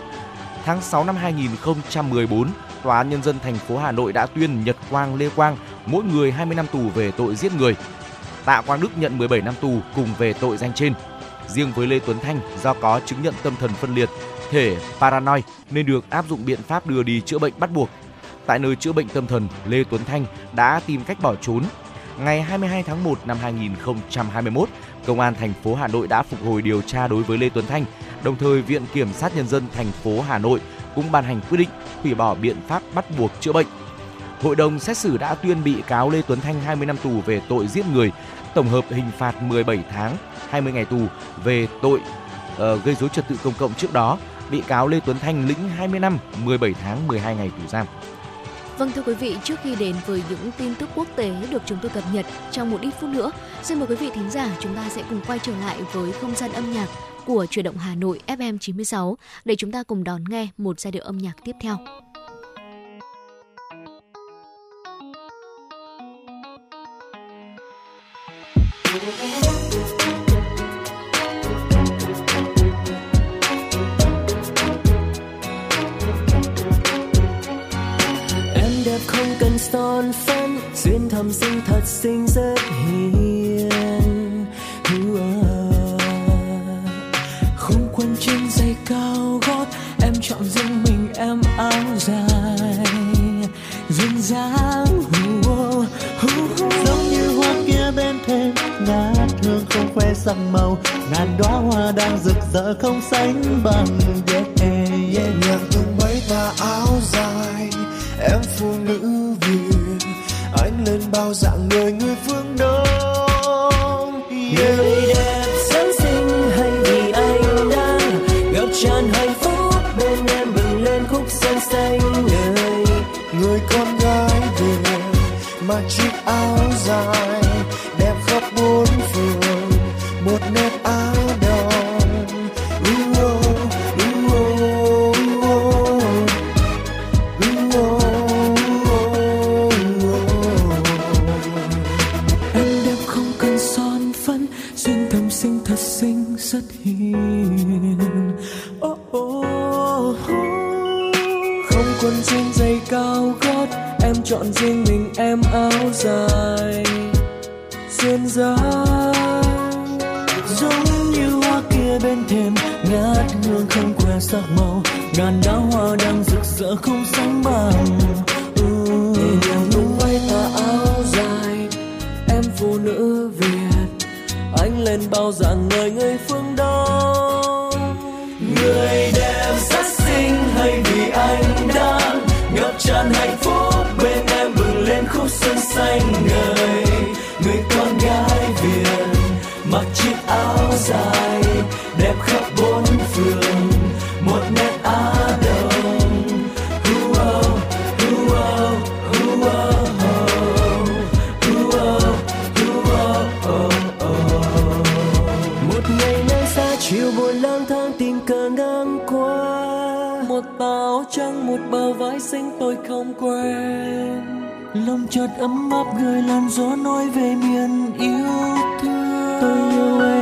[SPEAKER 3] Tháng 6 năm 2014, Tòa án Nhân dân thành phố Hà Nội đã tuyên Nhật Quang, Lê Quang mỗi người 20 năm tù về tội giết người. Tạ Quang Đức nhận 17 năm tù cùng về tội danh trên. Riêng với Lê Tuấn Thanh do có chứng nhận tâm thần phân liệt, thể paranoid nên được áp dụng biện pháp đưa đi chữa bệnh bắt buộc. Tại nơi chữa bệnh tâm thần, Lê Tuấn Thanh đã tìm cách bỏ trốn. Ngày 22 tháng 1 năm 2021, Công an thành phố Hà Nội đã phục hồi điều tra đối với Lê Tuấn Thanh. Đồng thời, Viện Kiểm sát Nhân dân thành phố Hà Nội cũng ban hành quyết định hủy bỏ biện pháp bắt buộc chữa bệnh. Hội đồng xét xử đã tuyên bị cáo Lê Tuấn Thanh 20 năm tù về tội giết người, tổng hợp hình phạt 17 tháng 20 ngày tù về tội uh, gây dối trật tự công cộng trước đó. Bị cáo Lê Tuấn Thanh lĩnh 20 năm 17 tháng 12 ngày tù giam.
[SPEAKER 2] Vâng thưa quý vị, trước khi đến với những tin tức quốc tế được chúng tôi cập nhật trong một ít phút nữa, xin mời quý vị thính giả chúng ta sẽ cùng quay trở lại với không gian âm nhạc của chuyển động Hà Nội FM 96 để chúng ta cùng đón nghe một giai điệu âm nhạc tiếp theo.
[SPEAKER 4] thank you không cần son phấn duyên thầm xinh thật xinh rất hiền. Không quân trên giày cao gót em chọn riêng mình em áo dài. Duyên dáng
[SPEAKER 10] giống như hoa kia bên thềm ngát hương không khoe sắc màu. Ngàn đóa hoa đang rực rỡ không sánh bằng yeah, yeah.
[SPEAKER 11] nhạc tung mấy tà áo dài em phụ nữ việt anh lên bao dạng người người phương đông yeah.
[SPEAKER 4] người đẹp sáng xinh hay vì anh đã ngập tràn hạnh phúc bên em bừng lên khúc sơn xanh người
[SPEAKER 11] người con gái việt mặc chiếc áo dài chọn riêng mình em áo dài duyên dáng
[SPEAKER 4] giống như hoa kia bên thềm ngát hương không que sắc màu. Ngàn đóa hoa đang rực rỡ không sánh bằng.
[SPEAKER 11] Để nhàng tung bay tà áo dài, em phụ nữ việt. Anh lên bao dạng người người phương đông.
[SPEAKER 4] Người đẹp rất xinh hay vì anh đang, ngập tràn hạnh phúc.
[SPEAKER 10] chợt ấm áp gửi làn gió nói về miền yêu thương.
[SPEAKER 4] Tôi yêu em.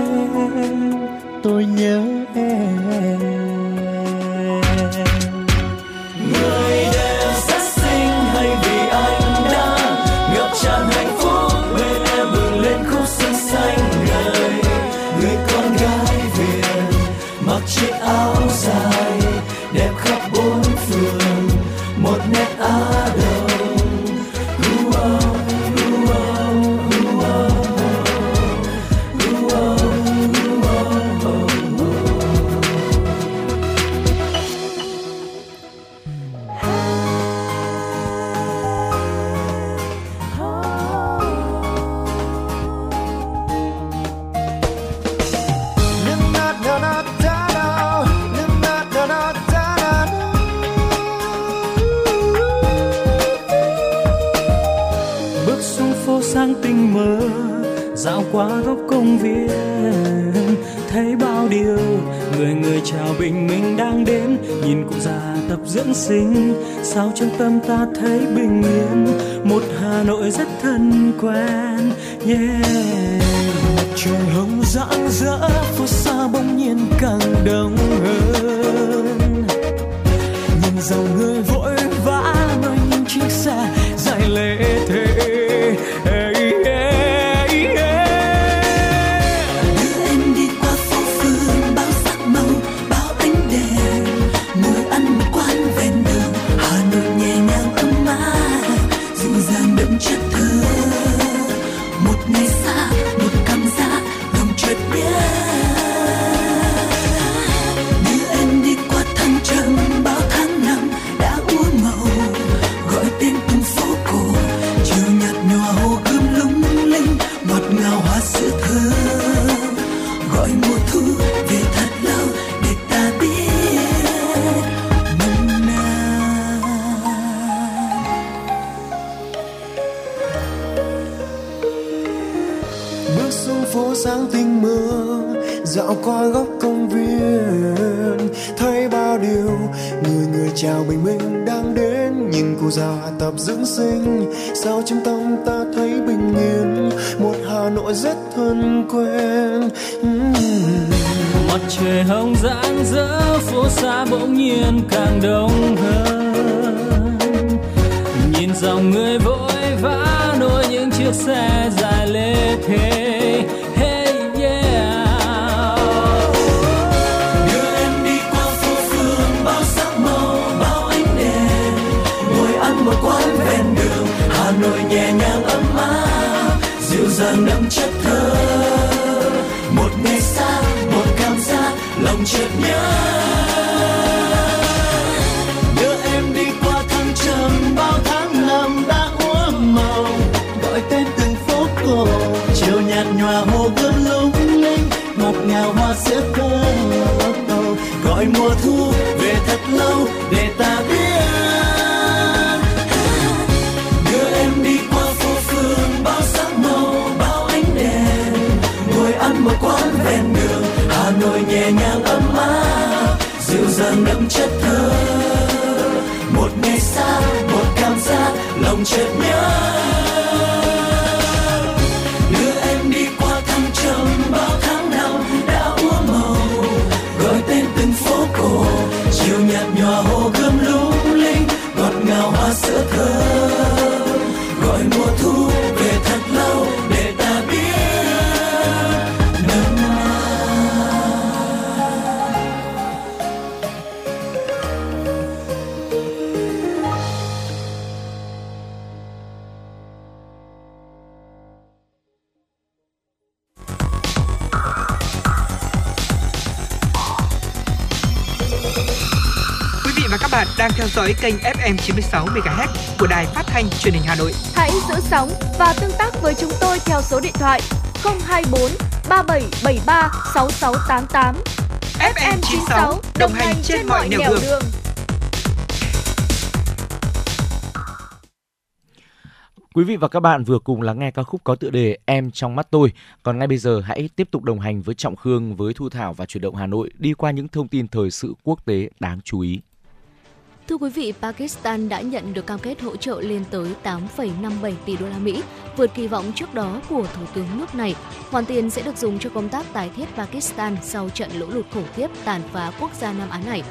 [SPEAKER 4] sẽ quên bắt đầu gọi mùa thu về thật lâu để ta biết. Đưa em đi qua phố phường, bao sắc màu, bao ánh đèn. Ngồi ăn một quán ven đường, hà nội nhẹ nhàng ấm áp, dịu dàng đậm chất thơ. Một ngày xa, một cảm giác lòng chợt nhớ.
[SPEAKER 7] nhòa hồ gươm lung linh ngọt ngào hoa sữa thơm.
[SPEAKER 1] dõi kênh FM 96 MHz của đài phát thanh truyền hình Hà Nội.
[SPEAKER 9] Hãy giữ sóng và tương tác với chúng tôi theo số điện thoại 024 3773 6688.
[SPEAKER 1] FM 96 đồng hành trên, trên mọi nẻo đường. đường.
[SPEAKER 3] Quý vị và các bạn vừa cùng lắng nghe ca khúc có tựa đề Em trong mắt tôi. Còn ngay bây giờ hãy tiếp tục đồng hành với Trọng Khương với Thu Thảo và Chuyển động Hà Nội đi qua những thông tin thời sự quốc tế đáng chú ý.
[SPEAKER 2] Thưa quý vị, Pakistan đã nhận được cam kết hỗ trợ lên tới 8,57 tỷ đô la Mỹ, vượt kỳ vọng trước đó của Thủ tướng nước này. Khoản tiền sẽ được dùng cho công tác tái thiết Pakistan sau trận lũ lụt khủng khiếp tàn phá quốc gia Nam Á này.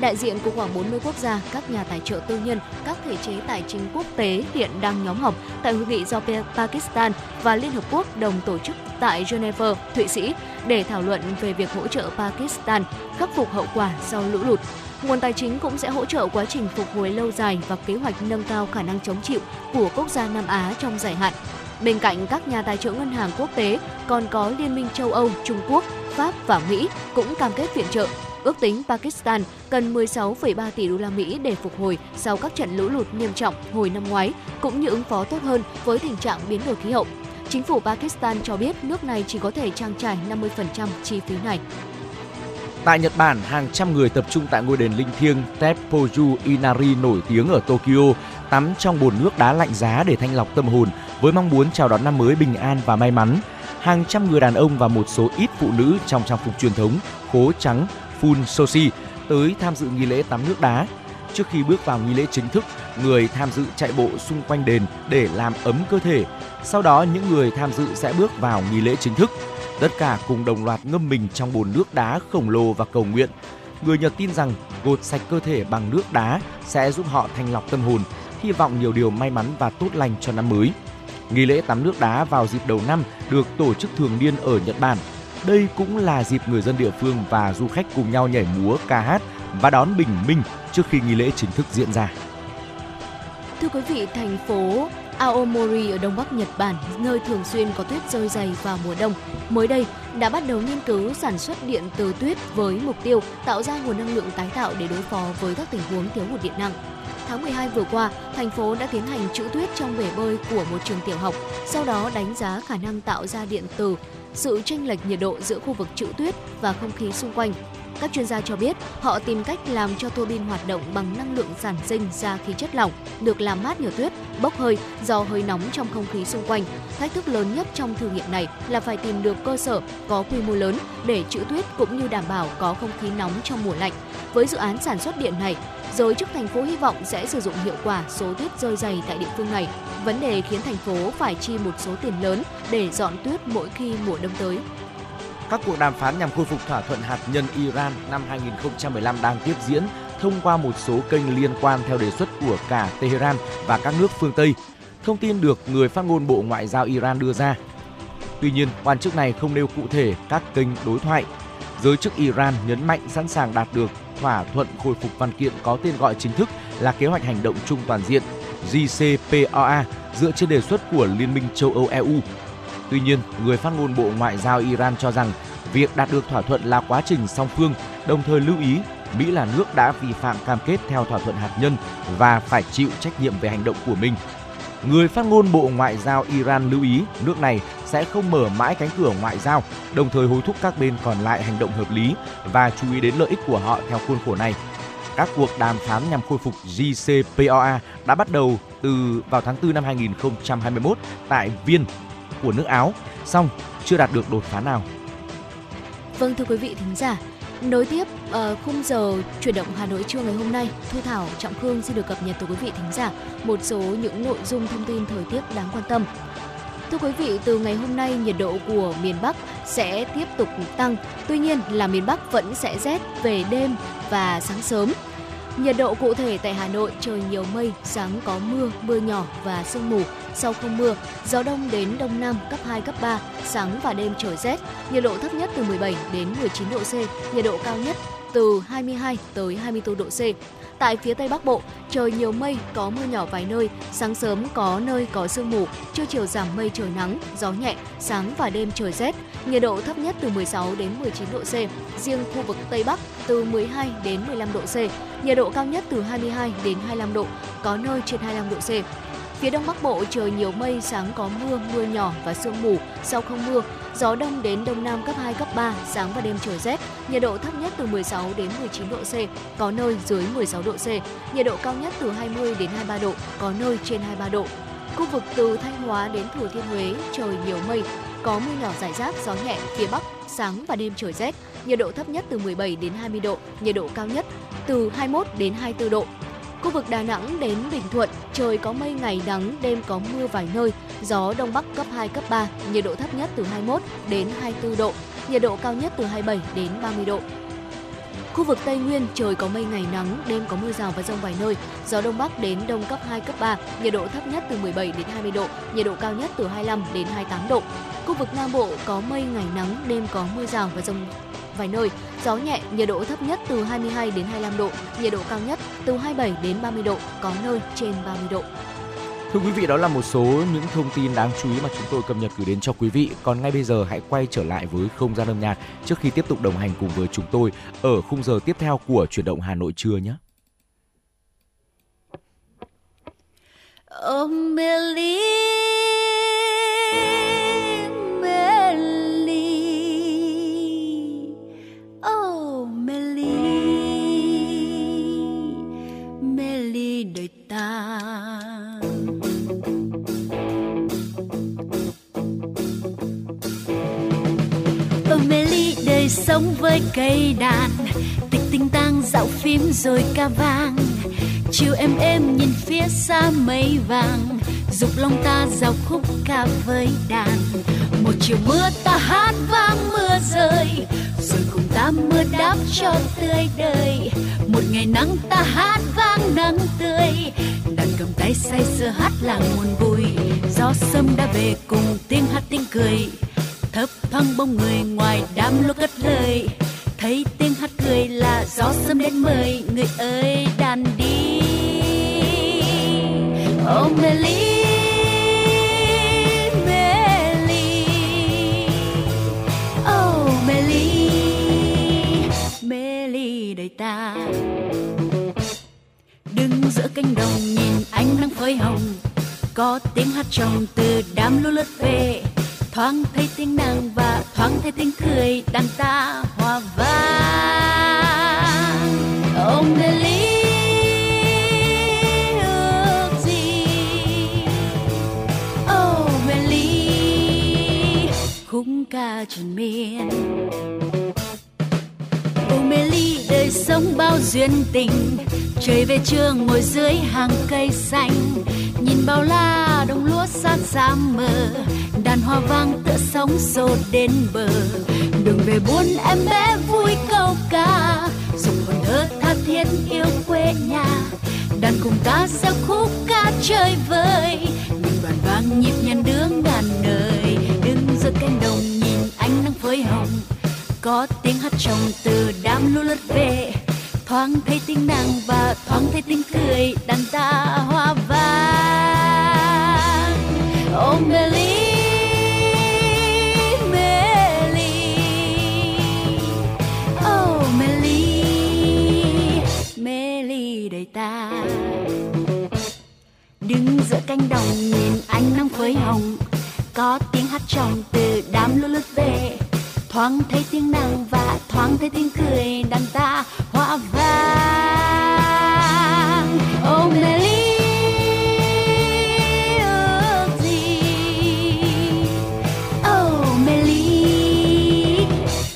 [SPEAKER 2] Đại diện của khoảng 40 quốc gia, các nhà tài trợ tư nhân, các thể chế tài chính quốc tế hiện đang nhóm họp tại hội nghị do Pakistan và Liên Hợp Quốc đồng tổ chức tại Geneva, Thụy Sĩ để thảo luận về việc hỗ trợ Pakistan khắc phục hậu quả sau lũ lụt. Nguồn tài chính cũng sẽ hỗ trợ quá trình phục hồi lâu dài và kế hoạch nâng cao khả năng chống chịu của quốc gia Nam Á trong dài hạn. Bên cạnh các nhà tài trợ ngân hàng quốc tế, còn có Liên minh châu Âu, Trung Quốc, Pháp và Mỹ cũng cam kết viện trợ. Ước tính Pakistan cần 16,3 tỷ đô la Mỹ để phục hồi sau các trận lũ lụt nghiêm trọng hồi năm ngoái, cũng như ứng phó tốt hơn với tình trạng biến đổi khí hậu. Chính phủ Pakistan cho biết nước này chỉ có thể trang trải 50% chi phí này.
[SPEAKER 3] Tại Nhật Bản, hàng trăm người tập trung tại ngôi đền linh thiêng Teppoju Inari nổi tiếng ở Tokyo tắm trong bồn nước đá lạnh giá để thanh lọc tâm hồn với mong muốn chào đón năm mới bình an và may mắn. Hàng trăm người đàn ông và một số ít phụ nữ trong trang phục truyền thống khố trắng Fun Soshi tới tham dự nghi lễ tắm nước đá. Trước khi bước vào nghi lễ chính thức, người tham dự chạy bộ xung quanh đền để làm ấm cơ thể. Sau đó những người tham dự sẽ bước vào nghi lễ chính thức. Tất cả cùng đồng loạt ngâm mình trong bồn nước đá khổng lồ và cầu nguyện. Người Nhật tin rằng gột sạch cơ thể bằng nước đá sẽ giúp họ thanh lọc tâm hồn, hy vọng nhiều điều may mắn và tốt lành cho năm mới. Nghi lễ tắm nước đá vào dịp đầu năm được tổ chức thường niên ở Nhật Bản. Đây cũng là dịp người dân địa phương và du khách cùng nhau nhảy múa, ca hát và đón bình minh trước khi nghi lễ chính thức diễn ra.
[SPEAKER 2] Thưa quý vị, thành phố Aomori ở đông bắc Nhật Bản, nơi thường xuyên có tuyết rơi dày vào mùa đông, mới đây đã bắt đầu nghiên cứu sản xuất điện từ tuyết với mục tiêu tạo ra nguồn năng lượng tái tạo để đối phó với các tình huống thiếu hụt điện năng. Tháng 12 vừa qua, thành phố đã tiến hành trữ tuyết trong bể bơi của một trường tiểu học, sau đó đánh giá khả năng tạo ra điện từ sự chênh lệch nhiệt độ giữa khu vực trữ tuyết và không khí xung quanh. Các chuyên gia cho biết họ tìm cách làm cho tua bin hoạt động bằng năng lượng sản sinh ra khí chất lỏng được làm mát nhờ tuyết, bốc hơi do hơi nóng trong không khí xung quanh. Thách thức lớn nhất trong thử nghiệm này là phải tìm được cơ sở có quy mô lớn để trữ tuyết cũng như đảm bảo có không khí nóng trong mùa lạnh. Với dự án sản xuất điện này, giới chức thành phố hy vọng sẽ sử dụng hiệu quả số tuyết rơi dày tại địa phương này. Vấn đề khiến thành phố phải chi một số tiền lớn để dọn tuyết mỗi khi mùa đông tới.
[SPEAKER 3] Các cuộc đàm phán nhằm khôi phục thỏa thuận hạt nhân Iran năm 2015 đang tiếp diễn thông qua một số kênh liên quan theo đề xuất của cả Tehran và các nước phương Tây. Thông tin được người phát ngôn Bộ Ngoại giao Iran đưa ra. Tuy nhiên, quan chức này không nêu cụ thể các kênh đối thoại. Giới chức Iran nhấn mạnh sẵn sàng đạt được thỏa thuận khôi phục văn kiện có tên gọi chính thức là Kế hoạch hành động chung toàn diện JCPOA dựa trên đề xuất của Liên minh châu Âu EU. Tuy nhiên, người phát ngôn Bộ Ngoại giao Iran cho rằng việc đạt được thỏa thuận là quá trình song phương, đồng thời lưu ý Mỹ là nước đã vi phạm cam kết theo thỏa thuận hạt nhân và phải chịu trách nhiệm về hành động của mình. Người phát ngôn Bộ Ngoại giao Iran lưu ý nước này sẽ không mở mãi cánh cửa ngoại giao, đồng thời hối thúc các bên còn lại hành động hợp lý và chú ý đến lợi ích của họ theo khuôn khổ này. Các cuộc đàm phán nhằm khôi phục JCPOA đã bắt đầu từ vào tháng 4 năm 2021 tại Viên của nước Áo, song chưa đạt được đột phá nào.
[SPEAKER 2] Vâng thưa quý vị thính giả, Nối tiếp uh, khung giờ chuyển động Hà Nội trưa ngày hôm nay, Thu Thảo Trọng Khương xin được cập nhật tới quý vị thính giả một số những nội dung thông tin thời tiết đáng quan tâm. Thưa quý vị, từ ngày hôm nay nhiệt độ của miền Bắc sẽ tiếp tục tăng. Tuy nhiên là miền Bắc vẫn sẽ rét về đêm và sáng sớm. Nhiệt độ cụ thể tại Hà Nội trời nhiều mây, sáng có mưa, mưa nhỏ và sương mù, sau không mưa, gió đông đến đông nam cấp 2, cấp 3, sáng và đêm trời rét, nhiệt độ thấp nhất từ 17 đến 19 độ C, nhiệt độ cao nhất từ 22 tới 24 độ C. Tại phía Tây Bắc Bộ, trời nhiều mây, có mưa nhỏ vài nơi, sáng sớm có nơi có sương mù, trưa chiều giảm mây trời nắng, gió nhẹ, sáng và đêm trời rét, nhiệt độ thấp nhất từ 16 đến 19 độ C. Riêng khu vực Tây Bắc từ 12 đến 15 độ C, nhiệt độ cao nhất từ 22 đến 25 độ, có nơi trên 25 độ C. Phía Đông Bắc Bộ trời nhiều mây, sáng có mưa, mưa nhỏ và sương mù, sau không mưa, gió đông đến đông nam cấp 2, cấp 3, sáng và đêm trời rét, nhiệt độ thấp nhất từ 16 đến 19 độ C, có nơi dưới 16 độ C, nhiệt độ cao nhất từ 20 đến 23 độ, có nơi trên 23 độ. Khu vực từ Thanh Hóa đến Thừa Thiên Huế trời nhiều mây, có mưa nhỏ rải rác, gió nhẹ, phía Bắc sáng và đêm trời rét, nhiệt độ thấp nhất từ 17 đến 20 độ, nhiệt độ cao nhất từ 21 đến 24 độ. Khu vực Đà Nẵng đến Bình Thuận, trời có mây ngày nắng, đêm có mưa vài nơi, gió đông bắc cấp 2 cấp 3, nhiệt độ thấp nhất từ 21 đến 24 độ, nhiệt độ cao nhất từ 27 đến 30 độ. Khu vực Tây Nguyên trời có mây ngày nắng, đêm có mưa rào và rông vài nơi, gió đông bắc đến đông cấp 2 cấp 3, nhiệt độ thấp nhất từ 17 đến 20 độ, nhiệt độ cao nhất từ 25 đến 28 độ. Khu vực Nam Bộ có mây ngày nắng, đêm có mưa rào và rông vài nơi, gió nhẹ, nhiệt độ thấp nhất từ 22 đến 25 độ, nhiệt độ cao nhất từ 27 đến 30 độ, có nơi trên 30 độ.
[SPEAKER 3] Thưa quý vị, đó là một số những thông tin đáng chú ý mà chúng tôi cập nhật gửi đến cho quý vị. Còn ngay bây giờ hãy quay trở lại với không gian âm nhạc trước khi tiếp tục đồng hành cùng với chúng tôi ở khung giờ tiếp theo của chuyển động Hà Nội trưa nhé.
[SPEAKER 8] Oh, Millie, rồi ca vang. Chiều em em nhìn phía xa mây vàng, dục lòng ta giao khúc ca với đàn. Một chiều mưa ta hát vang mưa rơi, rồi cùng ta mưa đáp cho tươi đời. Một ngày nắng ta hát vang nắng tươi, đàn cầm tay say sưa hát làng nguồn vui. Gió sâm đã về cùng tiếng hát tiếng cười, thấp thoáng bóng người ngoài đám lúa cất lời thấy tiếng hát cười là gió sớm đến mời người ơi đàn đi. Oh Melly Melly oh Melly Melly đời ta. Đứng giữa cánh đồng nhìn ánh nắng phơi hồng, có tiếng hát trong từ đám lúa lướt về thoáng thấy tiếng nàng và thoáng thấy tiếng cười đàn ta hòa vang. Ông Nelly ước gì? Oh Melly khúc ca triền miên. U mê ly, đời sống bao duyên tình. Trời về trưa ngồi dưới hàng cây xanh, nhìn bao la đồng lúa sát xa mờ. Đàn hoa vang tựa sóng xô đến bờ, đường về buôn em bé vui câu ca. Dùng hồn thơ tha thiết yêu quê nhà, đàn cùng ta sẽ khúc ca chơi vơi. Những bản vang nhịp nhàng đứa ngàn đời đứng giữa cánh đồng nhìn ánh nắng phơi hồng có tiếng hát trong từ đám lũ lướt về. Thoáng thấy tiếng nàng và thoáng thấy tiếng cười đàn ta hoa vàng oh Melly Melly oh Melly Melly ta. Đứng giữa cánh đồng nhìn ánh nắng phơi hồng, có tiếng hát trong từ đám lúa lướt về thoáng thấy tiếng nàng và thoáng thấy tiếng cười đàn ta, hoa vang oh Melly oh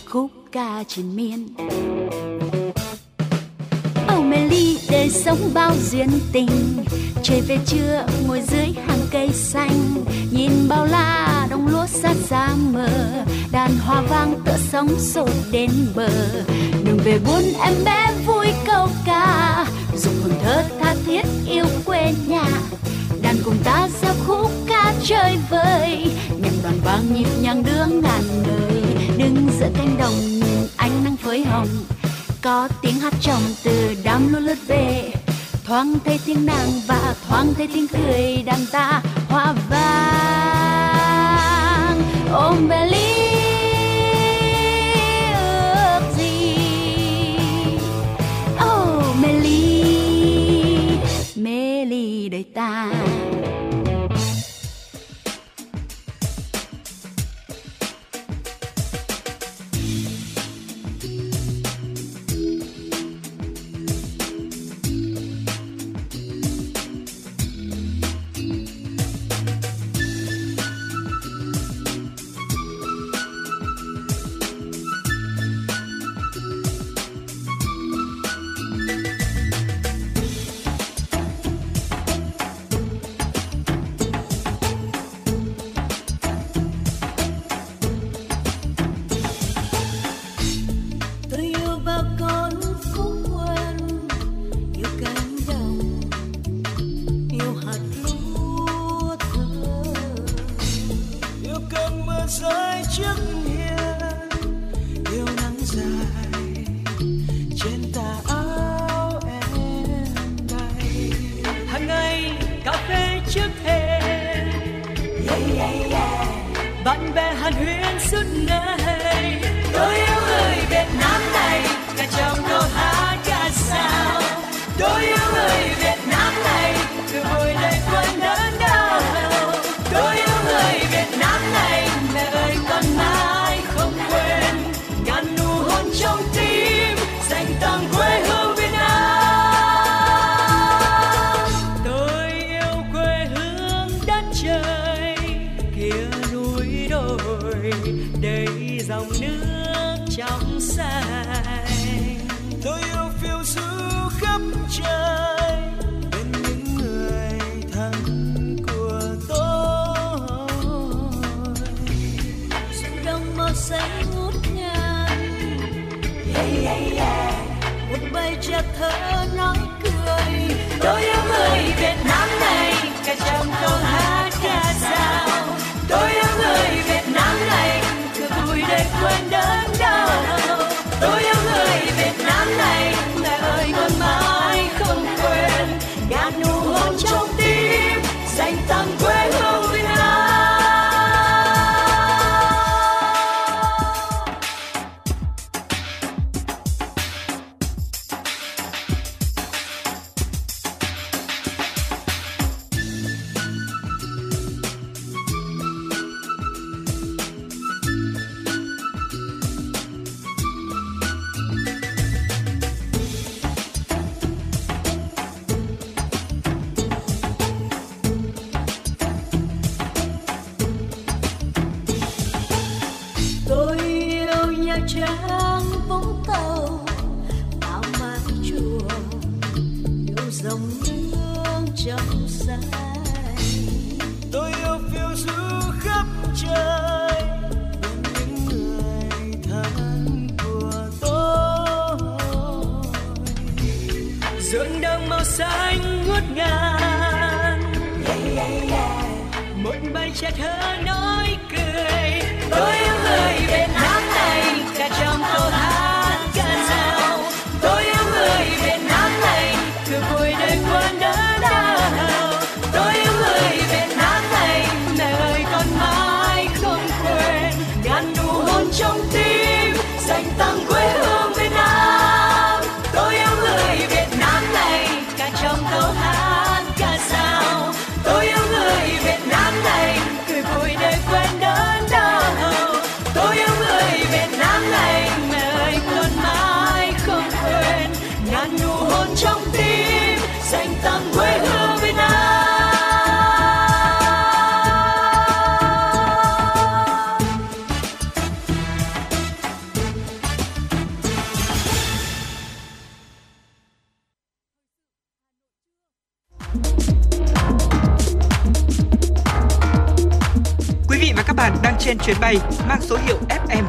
[SPEAKER 8] khúc ca triền miên mê ly đời sống bao duyên tình. Trời về trưa, ngồi dưới hàng cây xanh, nhìn bao la đồng lúa sát ra mờ. Đàn hoa vang tựa sóng sột đến bờ. Đường về buôn em bé vui câu ca, dùng hồn thơ tha thiết yêu quê nhà. Đàn cùng ta ra khúc ca chơi vơi nhận đoàn vang nhịp nhàng đưa ngàn đời đứng giữa cánh đồng, nhìn ánh nắng phơi hồng có tiếng hát trong từ đám lúa lướt về. Thoáng thấy tiếng nàng và thoáng thấy tiếng cười đàn ta hoa vang. Ôm Melly ước gì? Oh Melly Melly đời ta.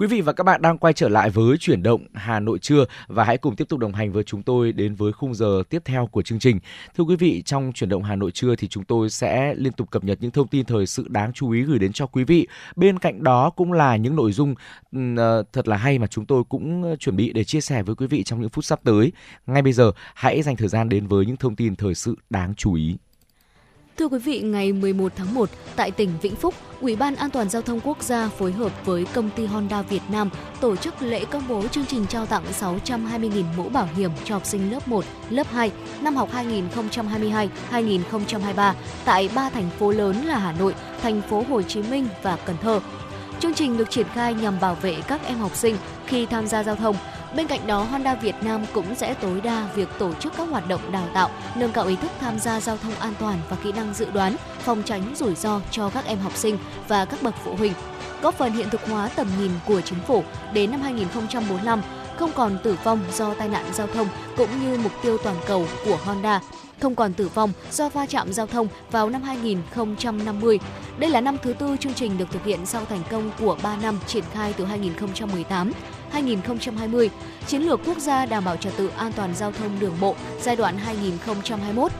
[SPEAKER 3] Quý vị và các bạn đang quay trở lại với chuyển động Hà Nội trưa và hãy cùng tiếp tục đồng hành với chúng tôi đến với khung giờ tiếp theo của chương trình. Thưa quý vị, trong chuyển động Hà Nội trưa thì chúng tôi sẽ liên tục cập nhật những thông tin thời sự đáng chú ý gửi đến cho quý vị. Bên cạnh đó cũng là những nội dung ờ, thật là hay mà chúng tôi cũng ờ, chuẩn bị để chia sẻ với quý vị trong những phút sắp tới. Ngay bây giờ, hãy dành thời gian đến với những thông tin thời sự đáng chú ý.
[SPEAKER 2] Thưa quý vị, ngày 11 tháng 1, tại tỉnh Vĩnh Phúc, Ủy ban An toàn Giao thông Quốc gia phối hợp với công ty Honda Việt Nam tổ chức lễ công bố chương trình trao tặng 620.000 mũ bảo hiểm cho học sinh lớp 1, lớp 2 năm học 2022-2023 tại ba thành phố lớn là Hà Nội, thành phố Hồ Chí Minh và Cần Thơ. Chương trình được triển khai nhằm bảo vệ các em học sinh khi tham gia giao thông. Bên cạnh đó, Honda Việt Nam cũng sẽ tối đa việc tổ chức các hoạt động đào tạo, nâng cao ý thức tham gia giao thông an toàn và kỹ năng dự đoán, phòng tránh rủi ro cho các em học sinh và các bậc phụ huynh. Góp phần hiện thực hóa tầm nhìn của chính phủ đến năm 2045, không còn tử vong do tai nạn giao thông cũng như mục tiêu toàn cầu của Honda không còn tử vong do va chạm giao thông vào năm 2050. Đây là năm thứ tư chương trình được thực hiện sau thành công của 3 năm triển khai từ 2018 2020, chiến lược quốc gia đảm bảo trật tự an toàn giao thông đường bộ giai đoạn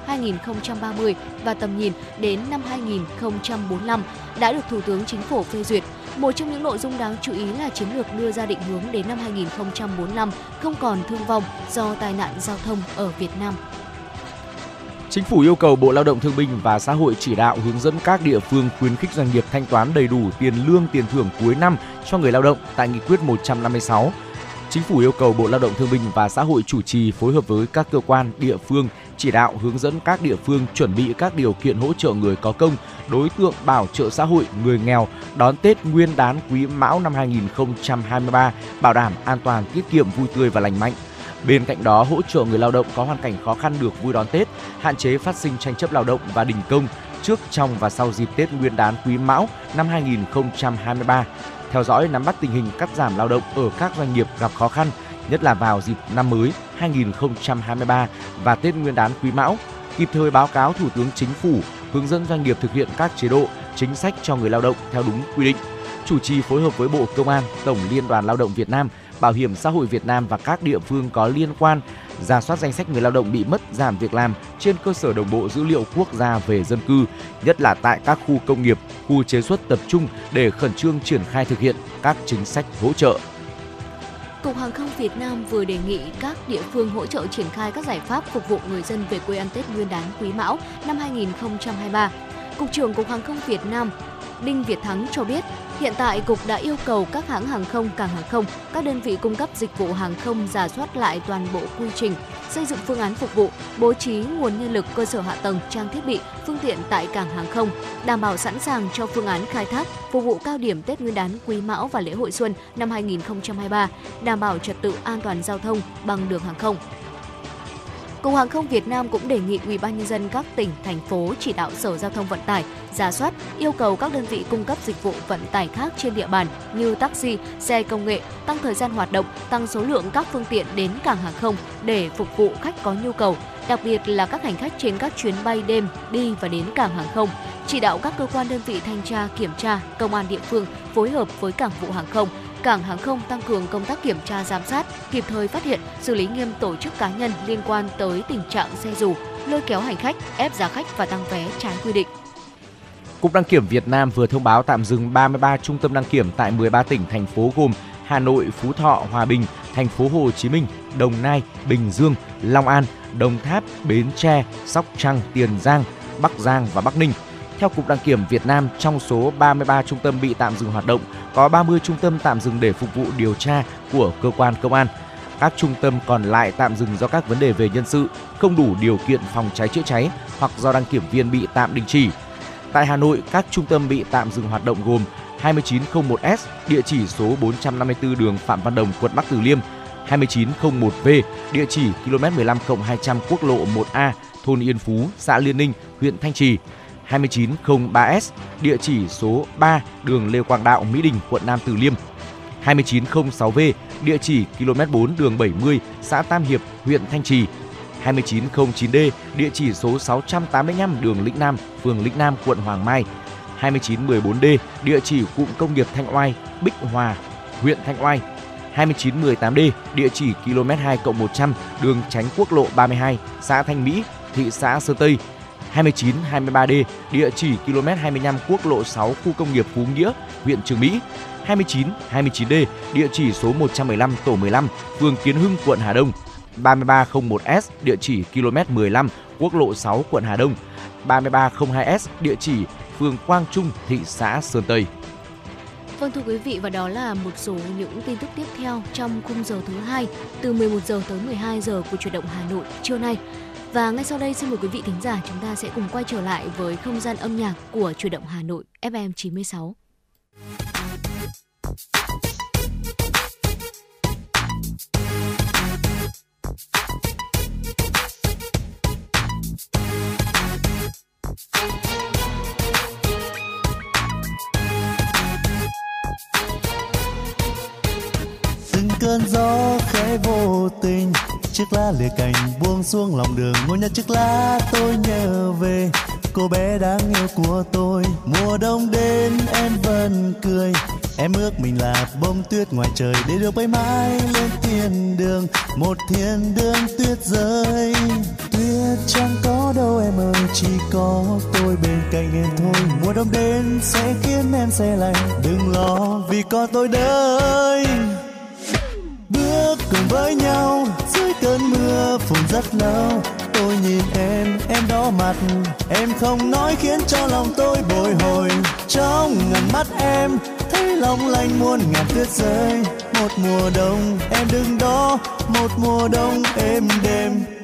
[SPEAKER 2] 2021-2030 và tầm nhìn đến năm 2045 đã được Thủ tướng Chính phủ phê duyệt. Một trong những nội dung đáng chú ý là chiến lược đưa ra định hướng đến năm 2045 không còn thương vong do tai nạn giao thông ở Việt Nam.
[SPEAKER 3] Chính phủ yêu cầu Bộ Lao động Thương binh và Xã hội chỉ đạo hướng dẫn các địa phương khuyến khích doanh nghiệp thanh toán đầy đủ tiền lương tiền thưởng cuối năm cho người lao động tại Nghị quyết 156. Chính phủ yêu cầu Bộ Lao động Thương binh và Xã hội chủ trì phối hợp với các cơ quan, địa phương chỉ đạo hướng dẫn các địa phương chuẩn bị các điều kiện hỗ trợ người có công, đối tượng bảo trợ xã hội, người nghèo đón Tết Nguyên đán Quý Mão năm 2023 bảo đảm an toàn, tiết kiệm, vui tươi và lành mạnh Bên cạnh đó, hỗ trợ người lao động có hoàn cảnh khó khăn được vui đón Tết, hạn chế phát sinh tranh chấp lao động và đình công trước, trong và sau dịp Tết Nguyên đán Quý Mão năm 2023. Theo dõi nắm bắt tình hình cắt giảm lao động ở các doanh nghiệp gặp khó khăn, nhất là vào dịp năm mới 2023 và Tết Nguyên đán Quý Mão, kịp thời báo cáo Thủ tướng Chính phủ hướng dẫn doanh nghiệp thực hiện các chế độ, chính sách cho người lao động theo đúng quy định. Chủ trì phối hợp với Bộ Công an, Tổng Liên đoàn Lao động Việt Nam Bảo hiểm xã hội Việt Nam và các địa phương có liên quan ra soát danh sách người lao động bị mất giảm việc làm trên cơ sở đồng bộ dữ liệu quốc gia về dân cư, nhất là tại các khu công nghiệp, khu chế xuất tập trung để khẩn trương triển khai thực hiện các chính sách hỗ trợ.
[SPEAKER 2] Cục Hàng không Việt Nam vừa đề nghị các địa phương hỗ trợ triển khai các giải pháp phục vụ người dân về quê ăn Tết Nguyên đán Quý Mão năm 2023. Cục trưởng Cục Hàng không Việt Nam Đinh Việt Thắng cho biết, hiện tại Cục đã yêu cầu các hãng hàng không, cảng hàng không, các đơn vị cung cấp dịch vụ hàng không giả soát lại toàn bộ quy trình, xây dựng phương án phục vụ, bố trí nguồn nhân lực cơ sở hạ tầng, trang thiết bị, phương tiện tại cảng hàng không, đảm bảo sẵn sàng cho phương án khai thác, phục vụ cao điểm Tết Nguyên đán Quý Mão và lễ hội xuân năm 2023, đảm bảo trật tự an toàn giao thông bằng đường hàng không. Cục Hàng không Việt Nam cũng đề nghị Ủy ban nhân dân các tỉnh thành phố chỉ đạo Sở Giao thông Vận tải giả soát, yêu cầu các đơn vị cung cấp dịch vụ vận tải khác trên địa bàn như taxi, xe công nghệ tăng thời gian hoạt động, tăng số lượng các phương tiện đến cảng hàng không để phục vụ khách có nhu cầu, đặc biệt là các hành khách trên các chuyến bay đêm đi và đến cảng hàng không. Chỉ đạo các cơ quan đơn vị thanh tra, kiểm tra, công an địa phương phối hợp với cảng vụ hàng không cảng hàng không tăng cường công tác kiểm tra giám sát, kịp thời phát hiện, xử lý nghiêm tổ chức cá nhân liên quan tới tình trạng xe dù, lôi kéo hành khách, ép giá khách và tăng vé trái quy định.
[SPEAKER 3] Cục đăng kiểm Việt Nam vừa thông báo tạm dừng 33 trung tâm đăng kiểm tại 13 tỉnh thành phố gồm Hà Nội, Phú Thọ, Hòa Bình, thành phố Hồ Chí Minh, Đồng Nai, Bình Dương, Long An, Đồng Tháp, Bến Tre, Sóc Trăng, Tiền Giang, Bắc Giang và Bắc Ninh. Theo Cục Đăng kiểm Việt Nam, trong số 33 trung tâm bị tạm dừng hoạt động, có 30 trung tâm tạm dừng để phục vụ điều tra của cơ quan công an. Các trung tâm còn lại tạm dừng do các vấn đề về nhân sự, không đủ điều kiện phòng cháy chữa cháy hoặc do đăng kiểm viên bị tạm đình chỉ. Tại Hà Nội, các trung tâm bị tạm dừng hoạt động gồm 2901S, địa chỉ số 454 đường Phạm Văn Đồng, quận Bắc Từ Liêm, 2901V, địa chỉ km 15 200 quốc lộ 1A, thôn Yên Phú, xã Liên Ninh, huyện Thanh Trì, 2903S, địa chỉ số 3 đường Lê Quang Đạo, Mỹ Đình, quận Nam Từ Liêm. 2906V, địa chỉ km 4 đường 70, xã Tam Hiệp, huyện Thanh Trì. 2909D, địa chỉ số 685 đường Lĩnh Nam, phường Lĩnh Nam, quận Hoàng Mai. 2914D, địa chỉ cụm công nghiệp Thanh Oai, Bích Hòa, huyện Thanh Oai. 2918D, địa chỉ km 2 100, đường tránh quốc lộ 32, xã Thanh Mỹ, thị xã Sơn Tây. 2923D, địa chỉ km 25 quốc lộ 6 khu công nghiệp Phú Nghĩa, huyện Trường Mỹ. 29 29D, địa chỉ số 115 tổ 15, phường Kiến Hưng, quận Hà Đông. 3301S, địa chỉ km 15 quốc lộ 6 quận Hà Đông. 3302S, địa chỉ phường Quang Trung, thị xã Sơn Tây.
[SPEAKER 2] Vâng thưa quý vị và đó là một số những tin tức tiếp theo trong khung giờ thứ hai từ 11 giờ tới 12 giờ của chuyển động Hà Nội trưa nay. Và ngay sau đây, xin mời quý vị thính giả chúng ta sẽ cùng quay trở lại với không gian âm nhạc của Chủ động Hà Nội FM 96.
[SPEAKER 12] từng cơn gió khẽ
[SPEAKER 10] khẽ vô tình chiếc lá lìa cành buông xuống lòng đường, ngồi nhà chiếc lá tôi nhớ về. Cô bé đáng yêu của tôi, mùa đông đến em vẫn cười. Em ước mình là bông tuyết ngoài trời để được bay mãi lên thiên đường. Một thiên đường tuyết rơi, tuyết chẳng có đâu em ơi, chỉ có tôi bên cạnh em thôi. Mùa đông đến sẽ khiến em say lạnh, đừng lo vì có tôi đây. Bước cùng với nhau cơn mưa phùn rất lâu. Tôi nhìn em em đỏ mặt. Em không nói khiến cho lòng tôi bồi hồi. Trong ngần mắt em, thấy long lanh muôn ngàn tuyết rơi. Một mùa đông, em đứng đó. Một mùa đông êm đềm.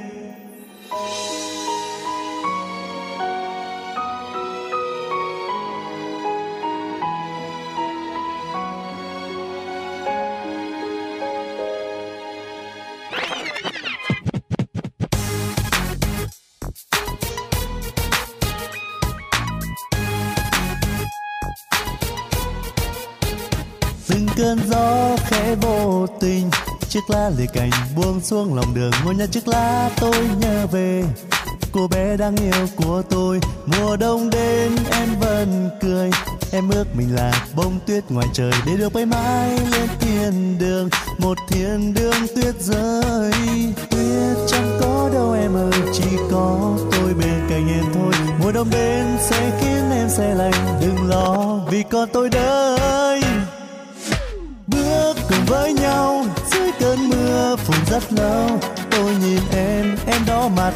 [SPEAKER 10] Chiếc lá lìa cành buông xuống lòng đường ngồi nhà chiếc lá tôi nhớ về. Cô bé đáng yêu của tôi, mùa đông đến em vẫn cười. Em ước mình là bông tuyết ngoài trời để được bay mãi lên thiên đường. Một thiên đường tuyết rơi, tuyết chẳng có đâu em ơi, chỉ có tôi bên cạnh em thôi. Mùa đông đến sẽ khiến em say lạnh, đừng lo vì có tôi đây với nhau. Dưới cơn mưa phùn rất lâu, tôi nhìn em em đỏ mặt.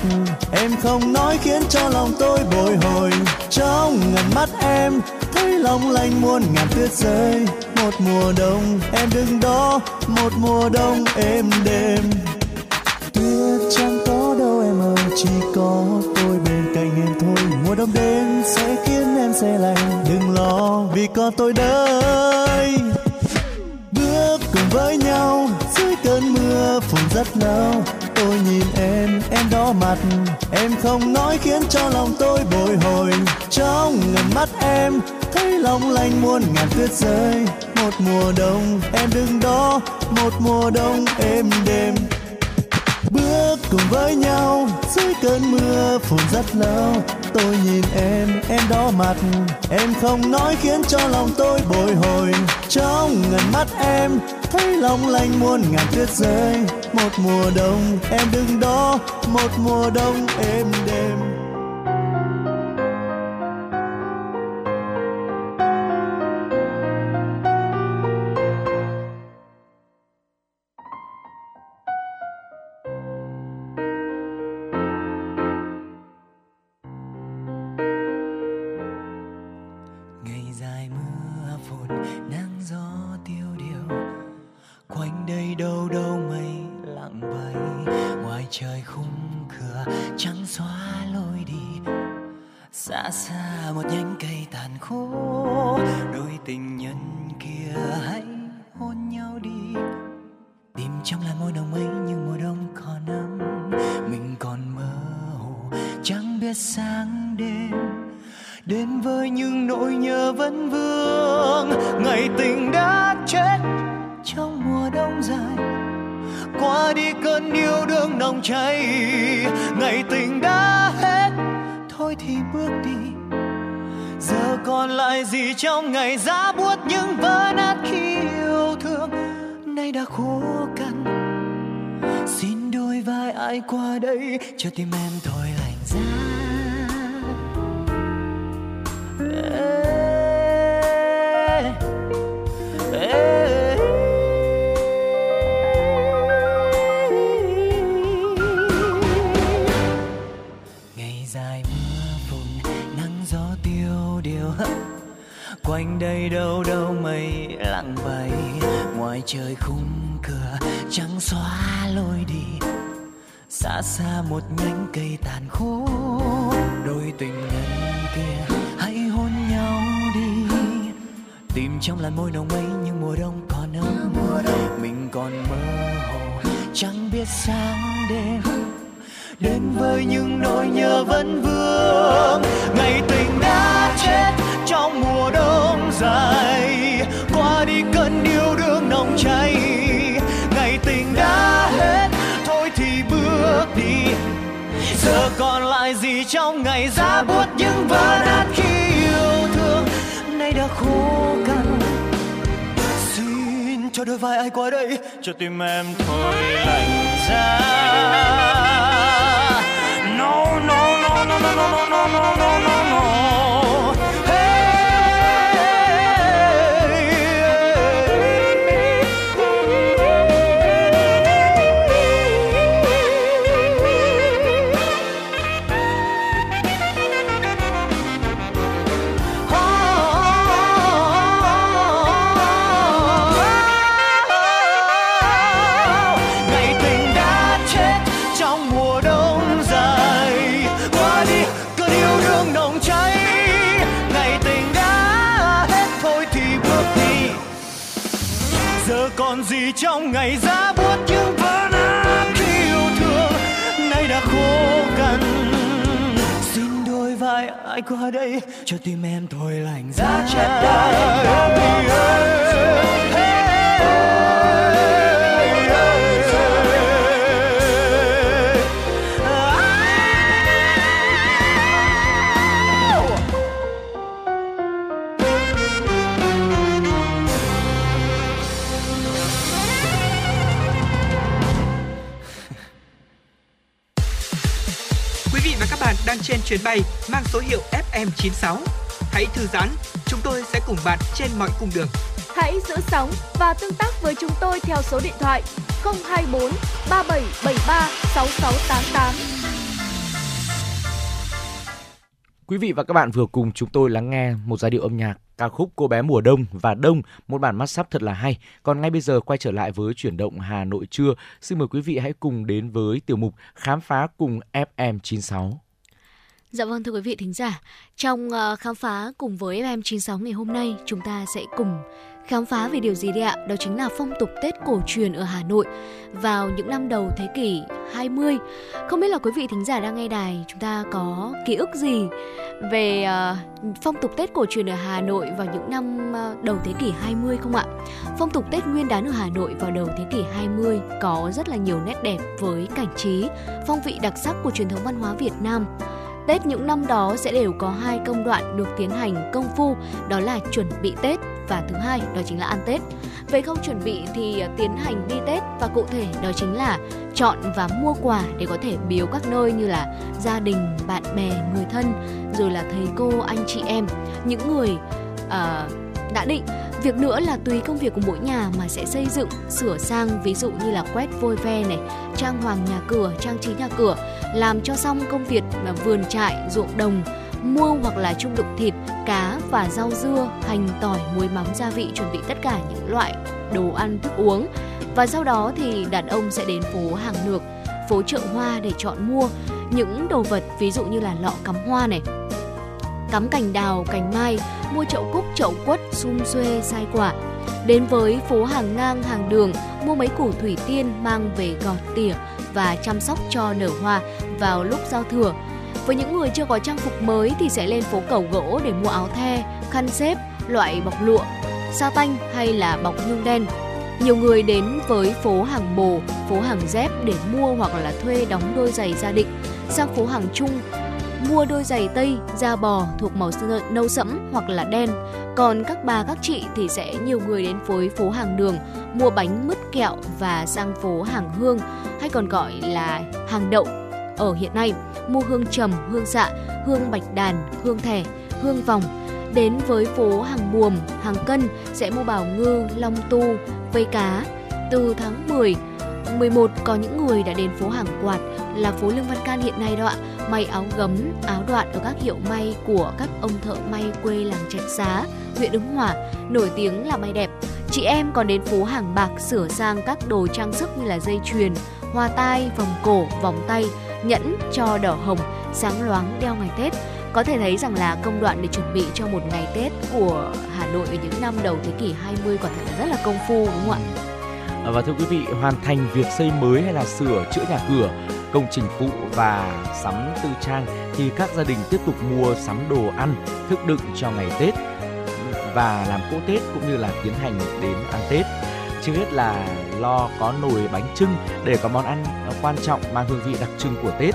[SPEAKER 10] Em không nói khiến cho lòng tôi bồi hồi. Trong ngần mắt em, thấy long lanh muôn ngàn tuyết rơi. Một mùa đông, em đứng đó. Một mùa đông, êm đêm tuyết chẳng có đâu em ơi, chỉ có tôi bên cạnh em thôi. Mùa đông đến, sẽ khiến em say lạnh. Đừng lo, vì có tôi đây với nhau, dưới cơn mưa phùn rất lâu tôi nhìn em em đỏ mặt, em không nói khiến cho lòng tôi bồi hồi. Trong ngần mắt em, thấy long lanh muôn ngàn tuyết rơi. Một mùa đông, em đứng đó, một mùa đông êm đềm bước cùng với nhau, dưới cơn mưa phùn rất lâu. Tôi nhìn em em đỏ mặt, em không nói khiến cho lòng tôi bồi hồi. Trong ngần mắt em, thấy long lanh muôn ngàn tuyết rơi. Một mùa đông em đứng đó, một mùa đông êm đềm.
[SPEAKER 4] Cho tim em thôi lạnh giá. Ngày dài mưa phùn, nắng gió tiêu điều quanh đây đâu đâu mây lặng bay, ngoài trời khung xa xa một nhánh cây tàn khô. Đôi tình nhân kia, hãy hôn nhau đi. Tìm trong làn môi nồng ấy ngày ra buốt những vỡ nát khi yêu thương nay đã khô cằn xin cho đôi vai ai qua đây cho tim em thôi lạnh giá no no no no no no no no no no no trong ngày giá buốt những vỡ nát khi yêu thương nay đã khô cằn. Xin đôi vai ai qua đây cho tim em thôi lạnh giá chết đã
[SPEAKER 1] Quý chuyến bay mang số hiệu FM96. Hãy thư giãn, chúng tôi sẽ cùng bạn trên mọi cung đường.
[SPEAKER 9] Hãy giữ sóng và tương tác với chúng tôi theo số điện thoại 024 3773 6688.
[SPEAKER 3] Quý vị và các bạn vừa cùng chúng tôi lắng nghe một giai điệu âm nhạc ca khúc Cô bé mùa đông và đông, một bản mắt sắp thật là hay. Còn ngay bây giờ quay trở lại với chuyển động Hà Nội trưa, xin mời quý vị hãy cùng đến với tiểu mục Khám phá cùng FM96.
[SPEAKER 2] Dạ vâng thưa quý vị thính giả, trong uh, khám phá cùng với FM96 ngày hôm nay, chúng ta sẽ cùng khám phá về điều gì đấy ạ? Đó chính là phong tục Tết cổ truyền ở Hà Nội vào những năm đầu thế kỷ 20. Không biết là quý vị thính giả đang nghe đài chúng ta có ký ức gì về uh, phong tục Tết cổ truyền ở Hà Nội vào những năm uh, đầu thế kỷ 20 không ạ? Phong tục Tết Nguyên đán ở Hà Nội vào đầu thế kỷ 20 có rất là nhiều nét đẹp với cảnh trí, phong vị đặc sắc của truyền thống văn hóa Việt Nam. Tết những năm đó sẽ đều có hai công đoạn được tiến hành công phu, đó là chuẩn bị Tết và thứ hai đó chính là ăn Tết. Về khâu chuẩn bị thì à, tiến hành đi Tết và cụ thể đó chính là chọn và mua quà để có thể biếu các nơi như là gia đình, bạn bè, người thân, rồi là thầy cô, anh chị em, những người uh, đã định Việc nữa là tùy công việc của mỗi nhà mà sẽ xây dựng, sửa sang ví dụ như là quét vôi ve này, trang hoàng nhà cửa, trang trí nhà cửa, làm cho xong công việc là vườn trại, ruộng đồng, mua hoặc là trung đụng thịt, cá và rau dưa, hành, tỏi, muối mắm, gia vị chuẩn bị tất cả những loại đồ ăn thức uống. Và sau đó thì đàn ông sẽ đến phố hàng lược, phố chợ hoa để chọn mua những đồ vật ví dụ như là lọ cắm hoa này, cắm cành đào, cành mai, mua chậu cúc, chậu quất, sum xuê, sai quả. Đến với phố hàng ngang, hàng đường, mua mấy củ thủy tiên mang về gọt tỉa và chăm sóc cho nở hoa vào lúc giao thừa. Với những người chưa có trang phục mới thì sẽ lên phố cầu gỗ để mua áo the, khăn xếp, loại bọc lụa, sa tanh hay là bọc nhung đen. Nhiều người đến với phố hàng bồ, phố hàng dép để mua hoặc là thuê đóng đôi giày gia định. Sang phố hàng chung mua đôi giày tây da bò thuộc màu nâu sẫm hoặc là đen. Còn các bà các chị thì sẽ nhiều người đến phối phố hàng đường mua bánh mứt kẹo và sang phố hàng hương hay còn gọi là hàng đậu ở hiện nay mua hương trầm, hương xạ, hương bạch đàn, hương thẻ, hương vòng. Đến với phố hàng buồm, hàng cân sẽ mua bảo ngư, long tu, vây cá. Từ tháng 10 11 có những người đã đến phố hàng quạt là phố Lương Văn Can hiện nay đó ạ may áo gấm, áo đoạn ở các hiệu may của các ông thợ may quê làng Trạch Xá, huyện Ứng Hòa, nổi tiếng là may đẹp. Chị em còn đến phố hàng bạc sửa sang các đồ trang sức như là dây chuyền, hoa tai, vòng cổ, vòng tay, nhẫn, cho đỏ hồng, sáng loáng đeo ngày Tết. Có thể thấy rằng là công đoạn để chuẩn bị cho một ngày Tết của Hà Nội ở những năm đầu thế kỷ 20 quả thật là rất là công phu đúng không ạ?
[SPEAKER 3] À, và thưa quý vị, hoàn thành việc xây mới hay là sửa chữa nhà cửa, công trình phụ và sắm tư trang thì các gia đình tiếp tục mua sắm đồ ăn, thức đựng cho ngày Tết và làm cỗ Tết cũng như là tiến hành đến ăn Tết. Trước hết là lo có nồi bánh trưng để có món ăn quan trọng mang hương vị đặc trưng của Tết.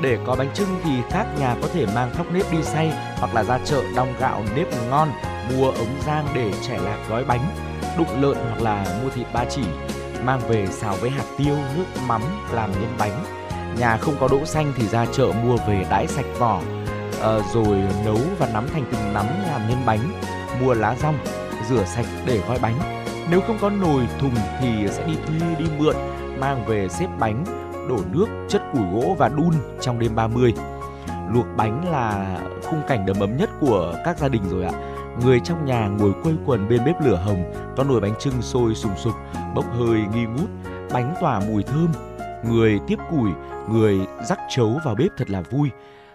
[SPEAKER 3] Để có bánh trưng thì các nhà có thể mang thóc nếp đi xay hoặc là ra chợ đong gạo nếp ngon, mua ống rang để trẻ lạc gói bánh, đụng lợn hoặc là mua thịt ba chỉ, mang về xào với hạt tiêu, nước mắm làm nhân bánh. Nhà không có đỗ xanh thì ra chợ mua về đãi sạch vỏ, à, rồi nấu và nắm thành từng nắm làm nhân bánh. Mua lá rong, rửa sạch để gói bánh. Nếu không có nồi thùng thì sẽ đi thuê đi mượn, mang về xếp bánh, đổ nước, chất củi gỗ và đun trong đêm 30. Luộc bánh là khung cảnh đầm ấm nhất của các gia đình rồi ạ. Người trong nhà ngồi quây quần bên bếp lửa hồng, có nồi bánh trưng sôi sùng sục, bốc hơi nghi ngút, bánh tỏa mùi thơm. Người tiếp củi, người rắc chấu vào bếp thật là vui.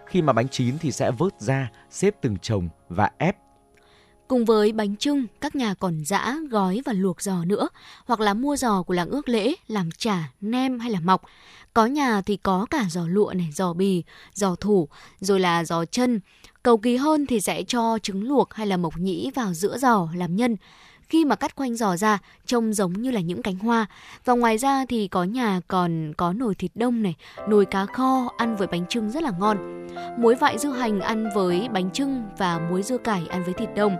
[SPEAKER 3] Khi mà bánh chín thì sẽ vớt ra, xếp từng chồng và ép
[SPEAKER 2] Cùng với bánh trưng, các nhà còn giã, gói và luộc giò nữa, hoặc là mua giò của làng ước lễ làm chả, nem hay là mọc. Có nhà thì có cả giò lụa này, giò bì, giò thủ, rồi là giò chân. Cầu kỳ hơn thì sẽ cho trứng luộc hay là mộc nhĩ vào giữa giò làm nhân khi mà cắt quanh giò ra trông giống như là những cánh hoa. Và ngoài ra thì có nhà còn có nồi thịt đông này, nồi cá kho ăn với bánh trưng rất là ngon. Muối vại dưa hành ăn với bánh trưng và muối dưa cải ăn với thịt đông.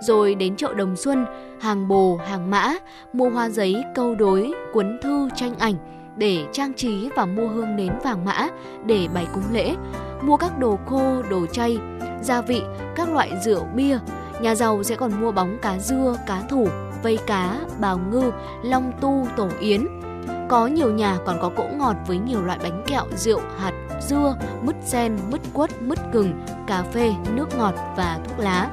[SPEAKER 2] Rồi đến chợ Đồng Xuân, hàng bồ, hàng mã, mua hoa giấy, câu đối, cuốn thư, tranh ảnh để trang trí và mua hương nến vàng mã để bày cúng lễ, mua các đồ khô, đồ chay, gia vị, các loại rượu bia, Nhà giàu sẽ còn mua bóng cá dưa, cá thủ, vây cá, bào ngư, long tu, tổ yến. Có nhiều nhà còn có cỗ ngọt với nhiều loại bánh kẹo, rượu, hạt, dưa, mứt sen, mứt quất, mứt gừng, cà phê, nước ngọt và thuốc lá.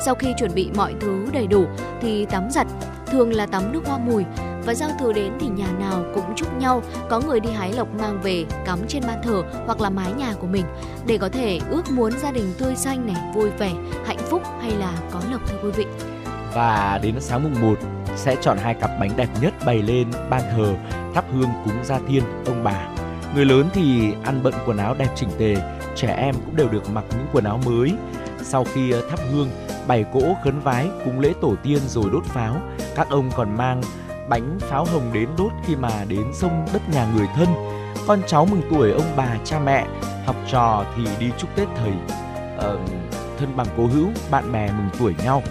[SPEAKER 2] Sau khi chuẩn bị mọi thứ đầy đủ thì tắm giặt, thường là tắm nước hoa mùi và giao thừa đến thì nhà nào cũng chúc nhau có người đi hái lộc mang về, cắm trên ban thờ hoặc là mái nhà của mình. Để có thể ước muốn gia đình tươi xanh này, vui vẻ, hạnh phúc hay là có lộc thưa quý vị.
[SPEAKER 3] Và đến sáng mùng 1 sẽ chọn hai cặp bánh đẹp nhất bày lên ban thờ, thắp hương cúng gia tiên ông bà. Người lớn thì ăn bận quần áo đẹp chỉnh tề, trẻ em cũng đều được mặc những quần áo mới. Sau khi ờ, thắp hương, bày cỗ khấn vái, cúng lễ tổ tiên rồi đốt pháo, các ông còn mang bánh pháo hồng đến đốt khi mà đến sông đất nhà người thân. Con cháu mừng tuổi ông bà cha mẹ học trò thì đi chúc tết thầy uh, thân bằng cố hữu bạn bè mừng tuổi nhau.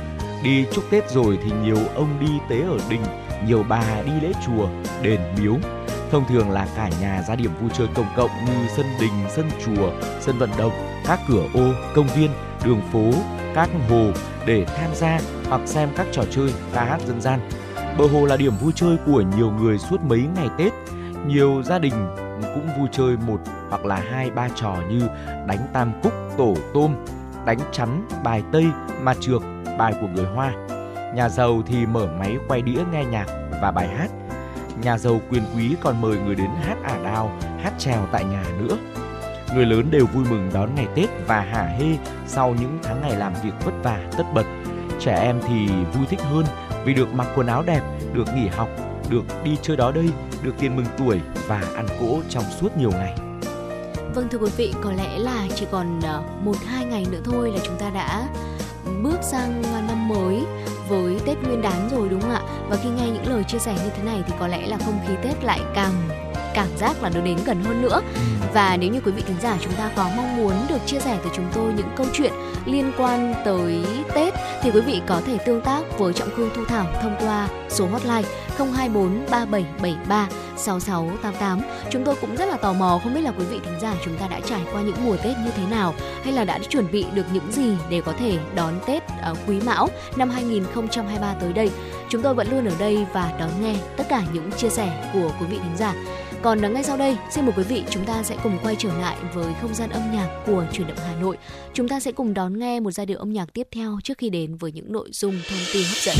[SPEAKER 3] Đi chúc tết rồi thì nhiều ông đi tế ở đình nhiều bà đi lễ chùa đền miếu. Thông thường là cả nhà ra điểm vui chơi công cộng như sân đình sân chùa sân vận động các cửa ô công viên đường phố các hồ để tham gia hoặc xem các trò chơi ca hát dân gian. Bờ hồ là điểm vui chơi của nhiều người suốt mấy ngày Tết. Nhiều gia đình cũng vui chơi một hoặc là hai ba trò như đánh tam cúc, tổ tôm, đánh chắn, bài tây, mà trược, bài của người Hoa. Nhà giàu thì mở máy quay đĩa nghe nhạc và bài hát. Nhà giàu quyền quý còn mời người đến hát ả đào, hát trèo tại nhà nữa. Người lớn đều vui mừng đón ngày Tết và hả hê sau những tháng ngày làm việc vất vả tất bật. Trẻ em thì vui thích hơn vì được mặc quần áo đẹp, được nghỉ học, được đi chơi đó đây, được tiền mừng tuổi và ăn cỗ trong suốt nhiều ngày.
[SPEAKER 2] Vâng thưa quý vị, có lẽ là chỉ còn ờ, một hai ngày nữa thôi là chúng ta đã bước sang năm mới với Tết Nguyên đán rồi đúng không ạ? Và khi nghe những lời chia sẻ như thế này thì có lẽ là không khí Tết lại càng cảm giác là nó đến gần hơn nữa ừ. và nếu như quý vị thính giả chúng ta có mong muốn được chia sẻ từ chúng tôi những câu chuyện liên quan tới Tết thì quý vị có thể tương tác với Trọng Khương Thu Thảo thông qua số hotline 024 3773 6688. Chúng tôi cũng rất là tò mò không biết là quý vị thính giả chúng ta đã trải qua những mùa Tết như thế nào hay là đã chuẩn bị được những gì để có thể đón Tết ở Quý Mão năm 2023 tới đây. Chúng tôi vẫn luôn ở đây và đón nghe tất cả những chia sẻ của quý vị thính giả. Còn à, ngay sau đây, xin mời quý vị chúng ta sẽ cùng quay trở lại với không gian âm nhạc của chuyển động Hà Nội. Chúng ta sẽ cùng đón nghe một giai điệu âm nhạc tiếp theo trước khi đến với những nội dung thông tin hấp dẫn.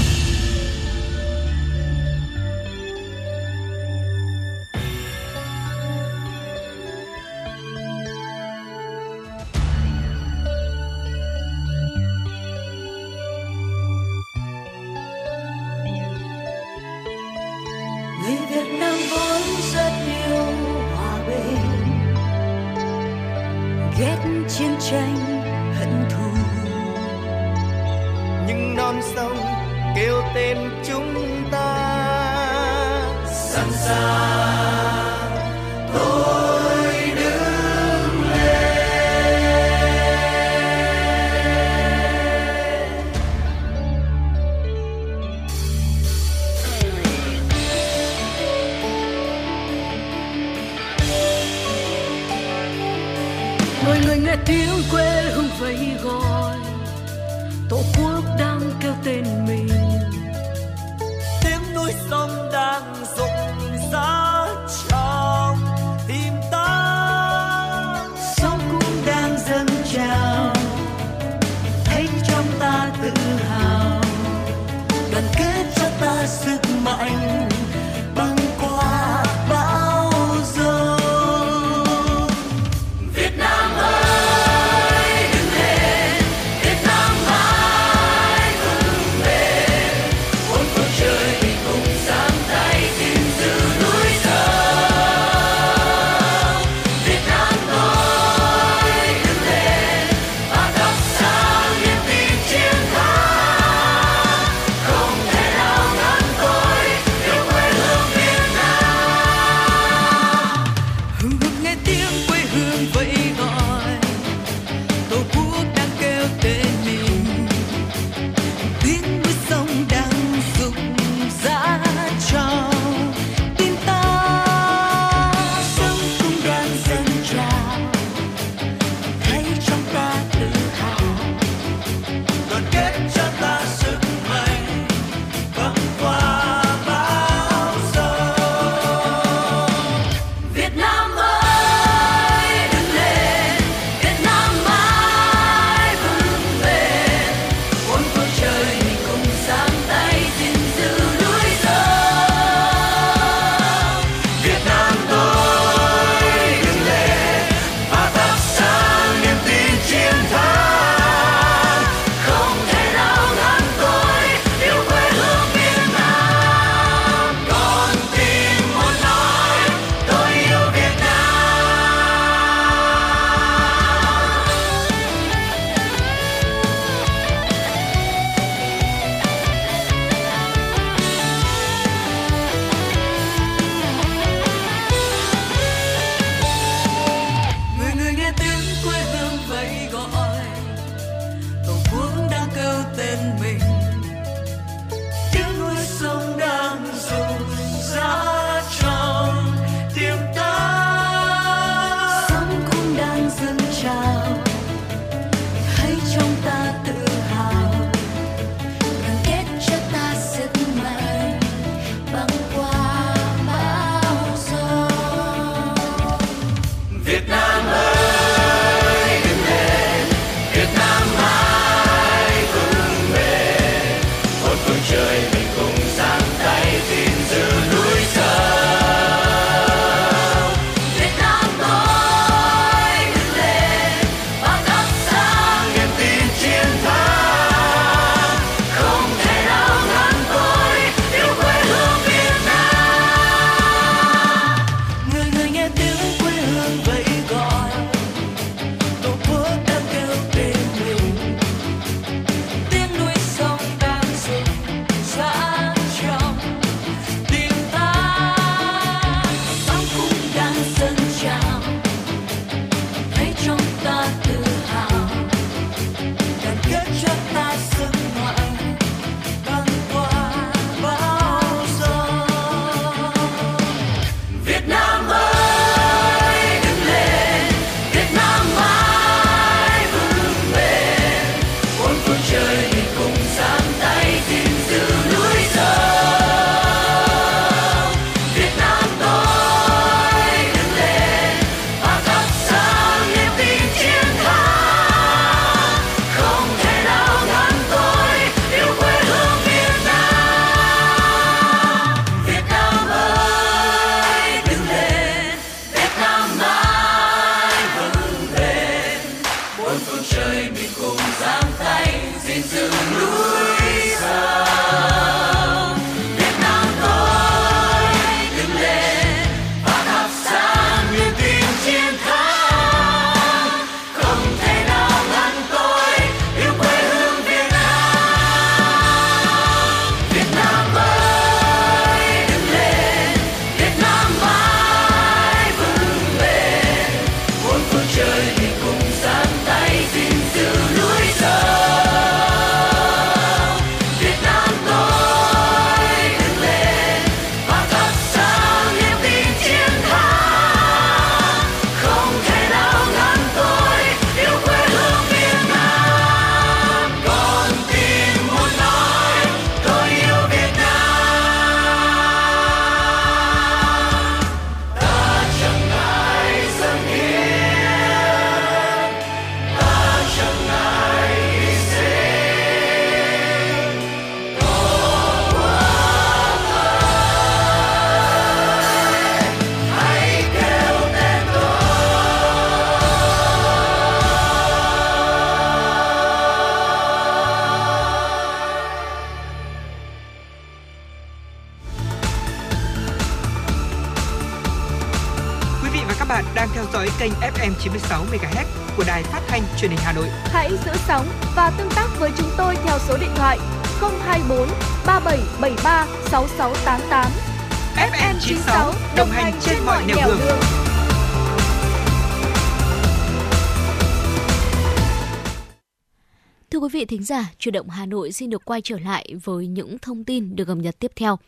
[SPEAKER 2] Chuyển động Hà Nội xin được quay trở lại với những thông tin được cập nhật tiếp theo.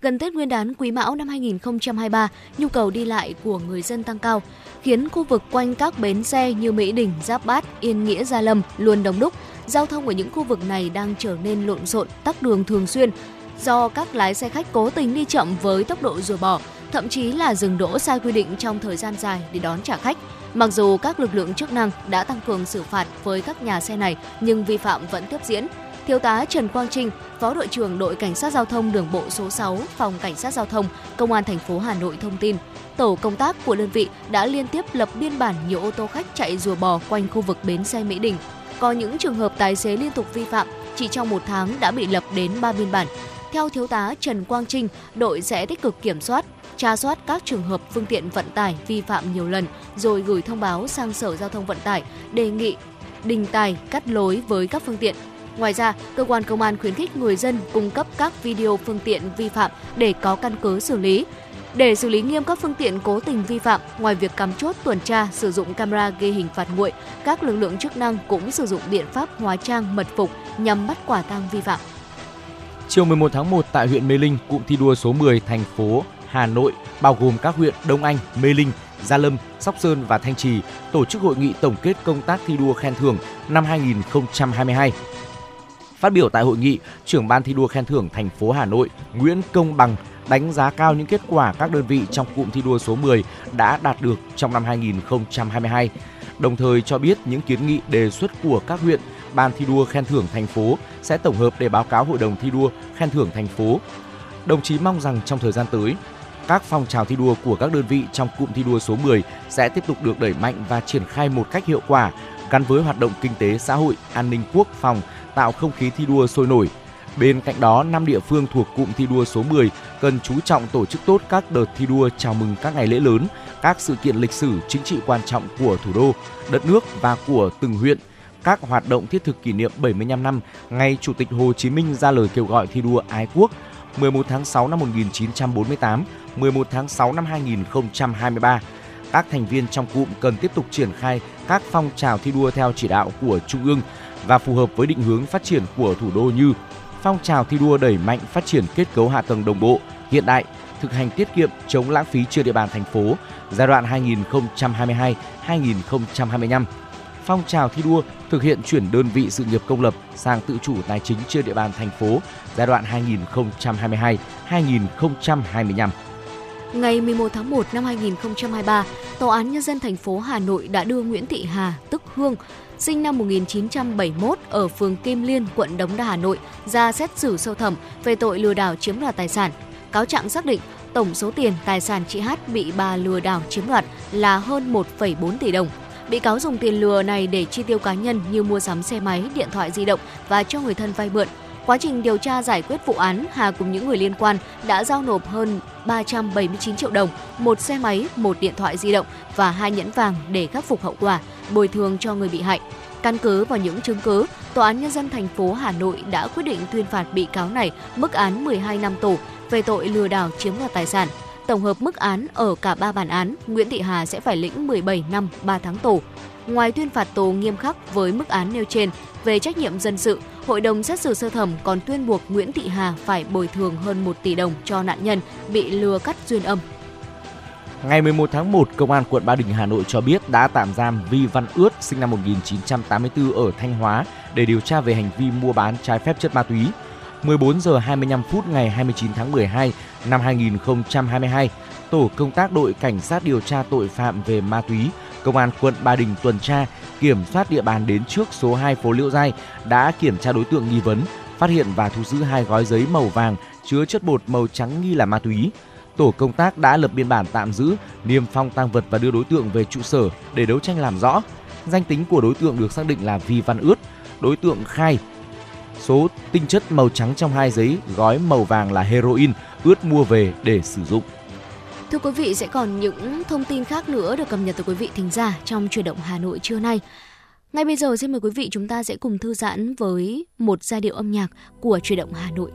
[SPEAKER 2] Gần Tết Nguyên đán Quý Mão năm 2023, nhu cầu đi lại của người dân tăng cao, khiến khu vực quanh các bến xe như Mỹ Đình, Giáp Bát, Yên Nghĩa, Gia Lâm luôn đông đúc. Giao thông ở những khu vực này đang trở nên lộn xộn, tắc đường thường xuyên do các lái xe khách cố tình đi chậm với tốc độ rùa bò, thậm chí là dừng đỗ sai quy định trong thời gian dài để đón trả khách. Mặc dù các lực lượng chức năng đã tăng cường xử phạt với các nhà xe này, nhưng vi phạm vẫn tiếp diễn. Thiếu tá Trần Quang Trinh, Phó đội trưởng đội Cảnh sát giao thông đường bộ số 6, Phòng Cảnh sát giao thông, Công an thành phố Hà Nội thông tin, tổ công tác của đơn vị đã liên tiếp lập biên bản nhiều ô tô khách chạy rùa bò quanh khu vực bến xe Mỹ Đình. Có những trường hợp tài xế liên tục vi phạm, chỉ trong một tháng đã bị lập đến 3 biên bản. Theo thiếu tá Trần Quang Trinh, đội sẽ tích cực kiểm soát, tra soát các trường hợp phương tiện vận tải vi phạm nhiều lần rồi gửi thông báo sang Sở Giao thông Vận tải đề nghị đình tài cắt lối với các phương tiện. Ngoài ra, cơ quan công an khuyến khích người dân cung cấp các video phương tiện vi phạm để có căn cứ xử lý. Để xử lý nghiêm các phương tiện cố tình vi phạm, ngoài việc cắm chốt tuần tra sử dụng camera ghi hình phạt nguội, các lực lượng chức năng cũng sử dụng biện pháp hóa trang mật phục nhằm bắt quả tang vi phạm.
[SPEAKER 3] Chiều 11 tháng 1 tại huyện Mê Linh, cụm thi đua số 10 thành phố Hà Nội bao gồm các huyện Đông Anh, Mê Linh, Gia Lâm, Sóc Sơn và Thanh Trì tổ chức hội nghị tổng kết công tác thi đua khen thưởng năm 2022. Phát biểu tại hội nghị, trưởng ban thi đua khen thưởng thành phố Hà Nội Nguyễn Công Bằng đánh giá cao những kết quả các đơn vị trong cụm thi đua số 10 đã đạt được trong năm 2022. Đồng thời cho biết những kiến nghị đề xuất của các huyện, ban thi đua khen thưởng thành phố sẽ tổng hợp để báo cáo hội đồng thi đua khen thưởng thành phố. Đồng chí mong rằng trong thời gian tới, các phong trào thi đua của các đơn vị trong cụm thi đua số 10 sẽ tiếp tục được đẩy mạnh và triển khai một cách hiệu quả, gắn với hoạt động kinh tế xã hội, an ninh quốc phòng, tạo không khí thi đua sôi nổi. Bên cạnh đó, năm địa phương thuộc cụm thi đua số 10 cần chú trọng tổ chức tốt các đợt thi đua chào mừng các ngày lễ lớn, các sự kiện lịch sử chính trị quan trọng của thủ đô, đất nước và của từng huyện, các hoạt động thiết thực kỷ niệm 75 năm ngày Chủ tịch Hồ Chí Minh ra lời kêu gọi thi đua ái quốc 11 tháng 6 năm 1948, 11 tháng 6 năm 2023. Các thành viên trong cụm cần tiếp tục triển khai các phong trào thi đua theo chỉ đạo của Trung ương và phù hợp với định hướng phát triển của thủ đô như phong trào thi đua đẩy mạnh phát triển kết cấu hạ tầng đồng bộ, hiện đại, thực hành tiết kiệm chống lãng phí trên địa bàn thành phố giai đoạn 2022-2025. Phong trào thi đua thực hiện chuyển đơn vị sự nghiệp công lập sang tự chủ tài chính trên địa bàn thành phố giai đoạn 2022-2025.
[SPEAKER 2] Ngày 11 tháng 1 năm 2023, Tòa án Nhân dân thành phố Hà Nội đã đưa Nguyễn Thị Hà, tức Hương, sinh năm 1971 ở phường Kim Liên, quận Đống Đa, Hà Nội, ra xét xử sâu thẩm về tội lừa đảo chiếm đoạt tài sản. Cáo trạng xác định tổng số tiền tài sản chị Hát bị bà lừa đảo chiếm đoạt là hơn 1,4 tỷ đồng. Bị cáo dùng tiền lừa này để chi tiêu cá nhân như mua sắm xe máy, điện thoại di động và cho người thân vay mượn. Quá trình điều tra giải quyết vụ án, Hà cùng những người liên quan đã giao nộp hơn 379 triệu đồng, một xe máy, một điện thoại di động và hai nhẫn vàng để khắc phục hậu quả, bồi thường cho người bị hại. Căn cứ vào những chứng cứ, Tòa án Nhân dân thành phố Hà Nội đã quyết định tuyên phạt bị cáo này mức án 12 năm tù về tội lừa đảo chiếm đoạt tài sản. Tổng hợp mức án ở cả ba bản án, Nguyễn Thị Hà sẽ phải lĩnh 17 năm 3 tháng tù. Ngoài tuyên phạt tù nghiêm khắc với mức án nêu trên về trách nhiệm dân sự, Hội đồng xét xử sơ thẩm còn tuyên buộc Nguyễn Thị Hà phải bồi thường hơn 1 tỷ đồng cho nạn nhân bị lừa cắt duyên âm.
[SPEAKER 3] Ngày 11 tháng 1, Công an quận Ba Đình, Hà Nội cho biết đã tạm giam Vi Văn Ướt, sinh năm 1984 ở Thanh Hóa để điều tra về hành vi mua bán trái phép chất ma túy. 14 giờ 25 phút ngày 29 tháng 12 năm 2022, tổ công tác đội cảnh sát điều tra tội phạm về ma túy Công an quận Ba Đình tuần tra, kiểm soát địa bàn đến trước số 2 phố Liễu Giai đã kiểm tra đối tượng nghi vấn, phát hiện và thu giữ hai gói giấy màu vàng chứa chất bột màu trắng nghi là ma túy. Tổ công tác đã lập biên bản tạm giữ, niêm phong tăng vật và đưa đối tượng về trụ sở để đấu tranh làm rõ. Danh tính của đối tượng được xác định là Vi Văn Ướt. Đối tượng khai số tinh chất màu trắng trong hai giấy gói màu vàng là heroin ướt mua về để sử dụng.
[SPEAKER 2] Thưa quý vị, sẽ còn những thông tin khác nữa được cập nhật từ quý vị thính giả trong chuyển động Hà Nội trưa nay. Ngay bây giờ xin mời quý vị chúng ta sẽ cùng thư giãn với một giai điệu âm nhạc của chuyển động Hà Nội.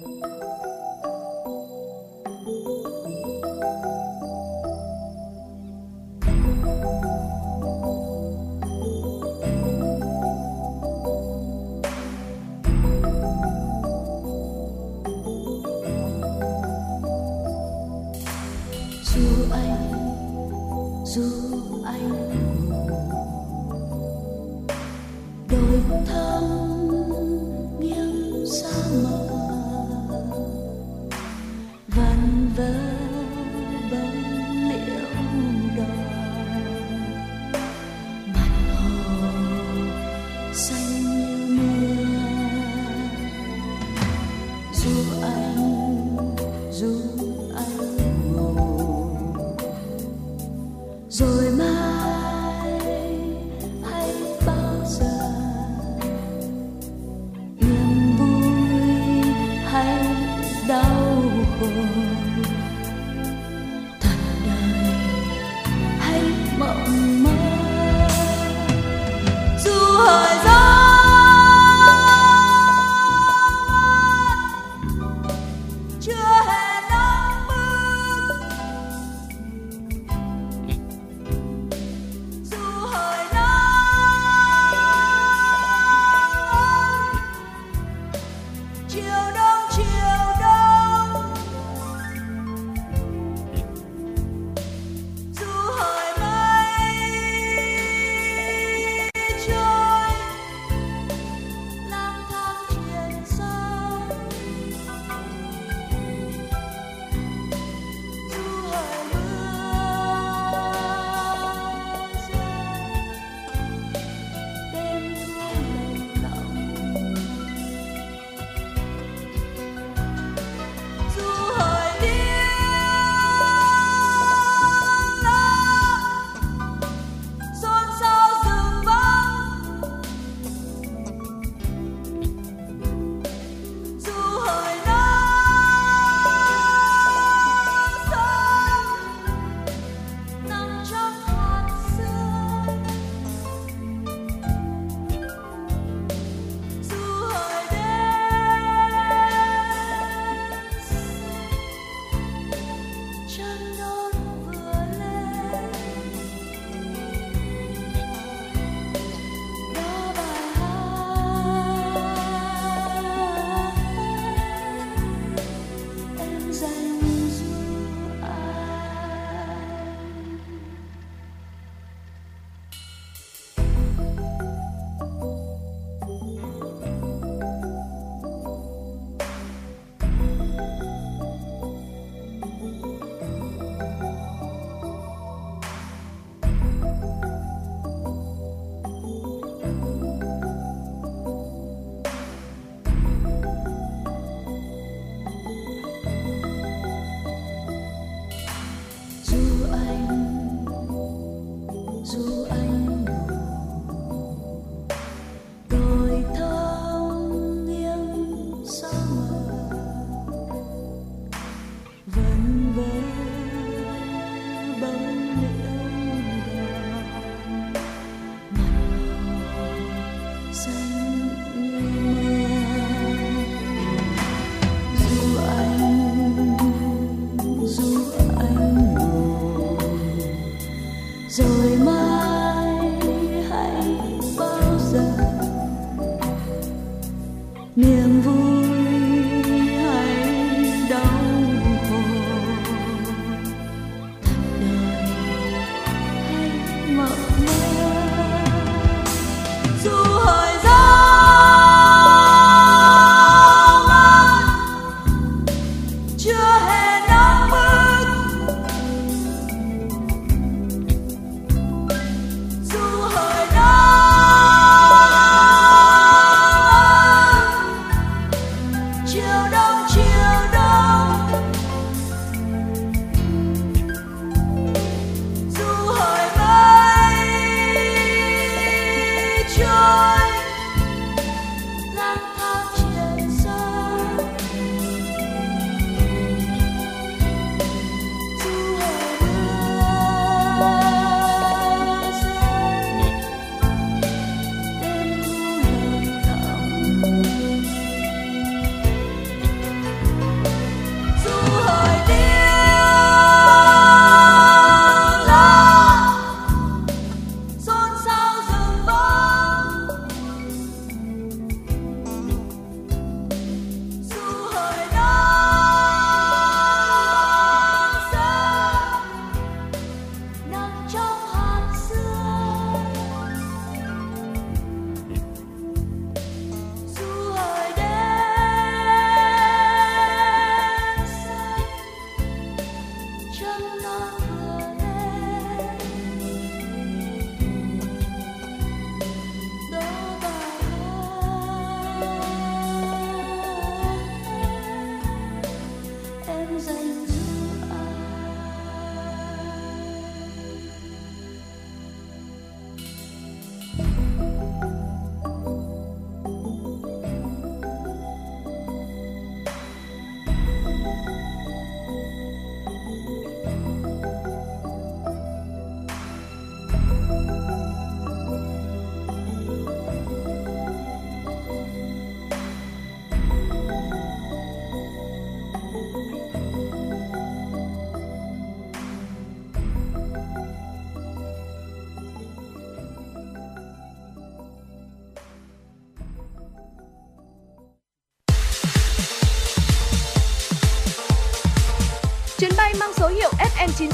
[SPEAKER 8] Dù anh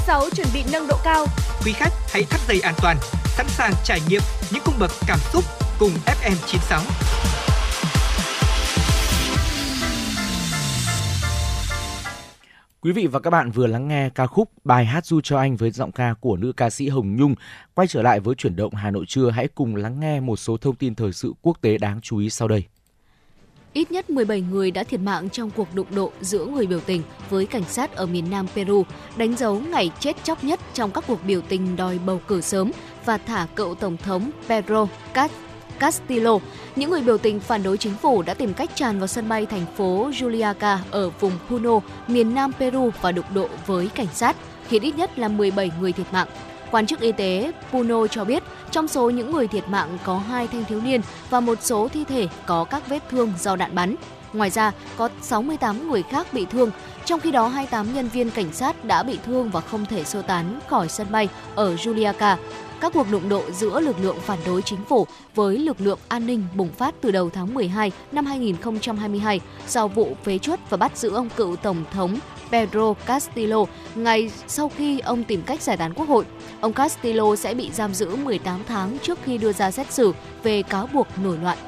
[SPEAKER 9] FM96 chuẩn bị nâng độ cao.
[SPEAKER 1] Quý khách hãy thắt dây an toàn, sẵn sàng trải nghiệm những cung bậc cảm xúc cùng FM96.
[SPEAKER 3] Quý vị và các bạn vừa lắng nghe ca khúc Bài hát du cho anh với giọng ca của nữ ca sĩ Hồng Nhung. Quay trở lại với chuyển động Hà Nội trưa, hãy cùng lắng nghe một số thông tin thời sự quốc tế đáng chú ý sau đây.
[SPEAKER 2] Ít nhất 17 người đã thiệt mạng trong cuộc đụng độ giữa người biểu tình với cảnh sát ở miền Nam Peru, đánh dấu ngày chết chóc nhất trong các cuộc biểu tình đòi bầu cử sớm và thả cựu Tổng thống Pedro Castillo. Những người biểu tình phản đối chính phủ đã tìm cách tràn vào sân bay thành phố Juliaca ở vùng Puno, miền Nam Peru và đụng độ với cảnh sát, khiến ít nhất là 17 người thiệt mạng. Quan chức y tế Puno cho biết, trong số những người thiệt mạng có hai thanh thiếu niên và một số thi thể có các vết thương do đạn bắn. Ngoài ra, có 68 người khác bị thương, trong khi đó 28 nhân viên cảnh sát đã bị thương và không thể sơ tán khỏi sân bay ở Juliaca. Các cuộc đụng độ giữa lực lượng phản đối chính phủ với lực lượng an ninh bùng phát từ đầu tháng 12 năm 2022 sau vụ phế chuất và bắt giữ ông cựu Tổng thống Pedro Castillo ngay sau khi ông tìm cách giải tán quốc hội. Ông Castillo sẽ bị giam giữ 18 tháng trước khi đưa ra xét xử về cáo buộc nổi loạn.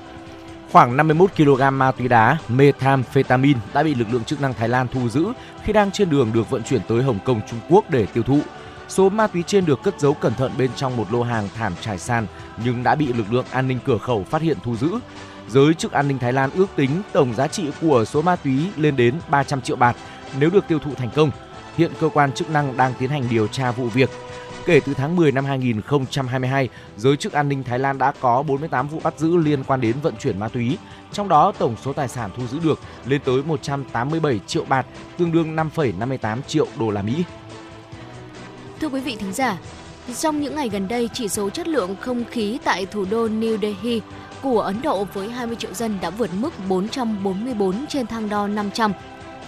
[SPEAKER 3] Khoảng 51 kg ma túy đá methamphetamine đã bị lực lượng chức năng Thái Lan thu giữ khi đang trên đường được vận chuyển tới Hồng Kông, Trung Quốc để tiêu thụ. Số ma túy trên được cất giấu cẩn thận bên trong một lô hàng thảm trải sàn nhưng đã bị lực lượng an ninh cửa khẩu phát hiện thu giữ. Giới chức an ninh Thái Lan ước tính tổng giá trị của số ma túy lên đến 300 triệu bạt nếu được tiêu thụ thành công. Hiện cơ quan chức năng đang tiến hành điều tra vụ việc. Kể từ tháng 10 năm 2022, giới chức an ninh Thái Lan đã có 48 vụ bắt giữ liên quan đến vận chuyển ma túy. Trong đó, tổng số tài sản thu giữ được lên tới 187 triệu bạt, tương đương 5,58 triệu đô la Mỹ.
[SPEAKER 2] Thưa quý vị thính giả, trong những ngày gần đây, chỉ số chất lượng không khí tại thủ đô New Delhi của Ấn Độ với 20 triệu dân đã vượt mức 444 trên thang đo 500.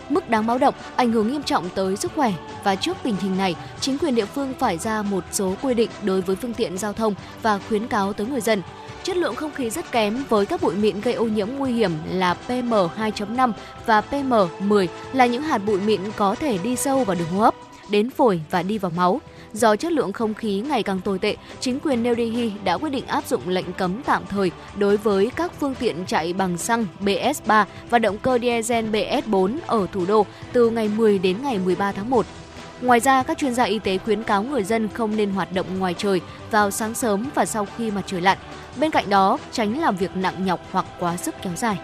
[SPEAKER 2] Mức đáng báo động ảnh hưởng nghiêm trọng tới sức khỏe và trước tình hình này, chính quyền địa phương phải ra một số quy định đối với phương tiện giao thông và khuyến cáo tới người dân. Chất lượng không khí rất kém với các bụi mịn gây ô nhiễm nguy hiểm là PM2.5 và PM10 là những hạt bụi mịn có thể đi sâu vào đường hô hấp đến phổi và đi vào máu. Do chất lượng không khí ngày càng tồi tệ, chính quyền New Delhi đã quyết định áp dụng lệnh cấm tạm thời đối với các phương tiện chạy bằng xăng BS3 và động cơ diesel BS4 ở thủ đô từ ngày 10 đến ngày 13 tháng 1. Ngoài ra, các chuyên gia y tế khuyến cáo người dân không nên hoạt động ngoài trời vào sáng sớm và sau khi mặt trời lặn. Bên cạnh đó, tránh làm việc nặng nhọc hoặc quá sức kéo dài.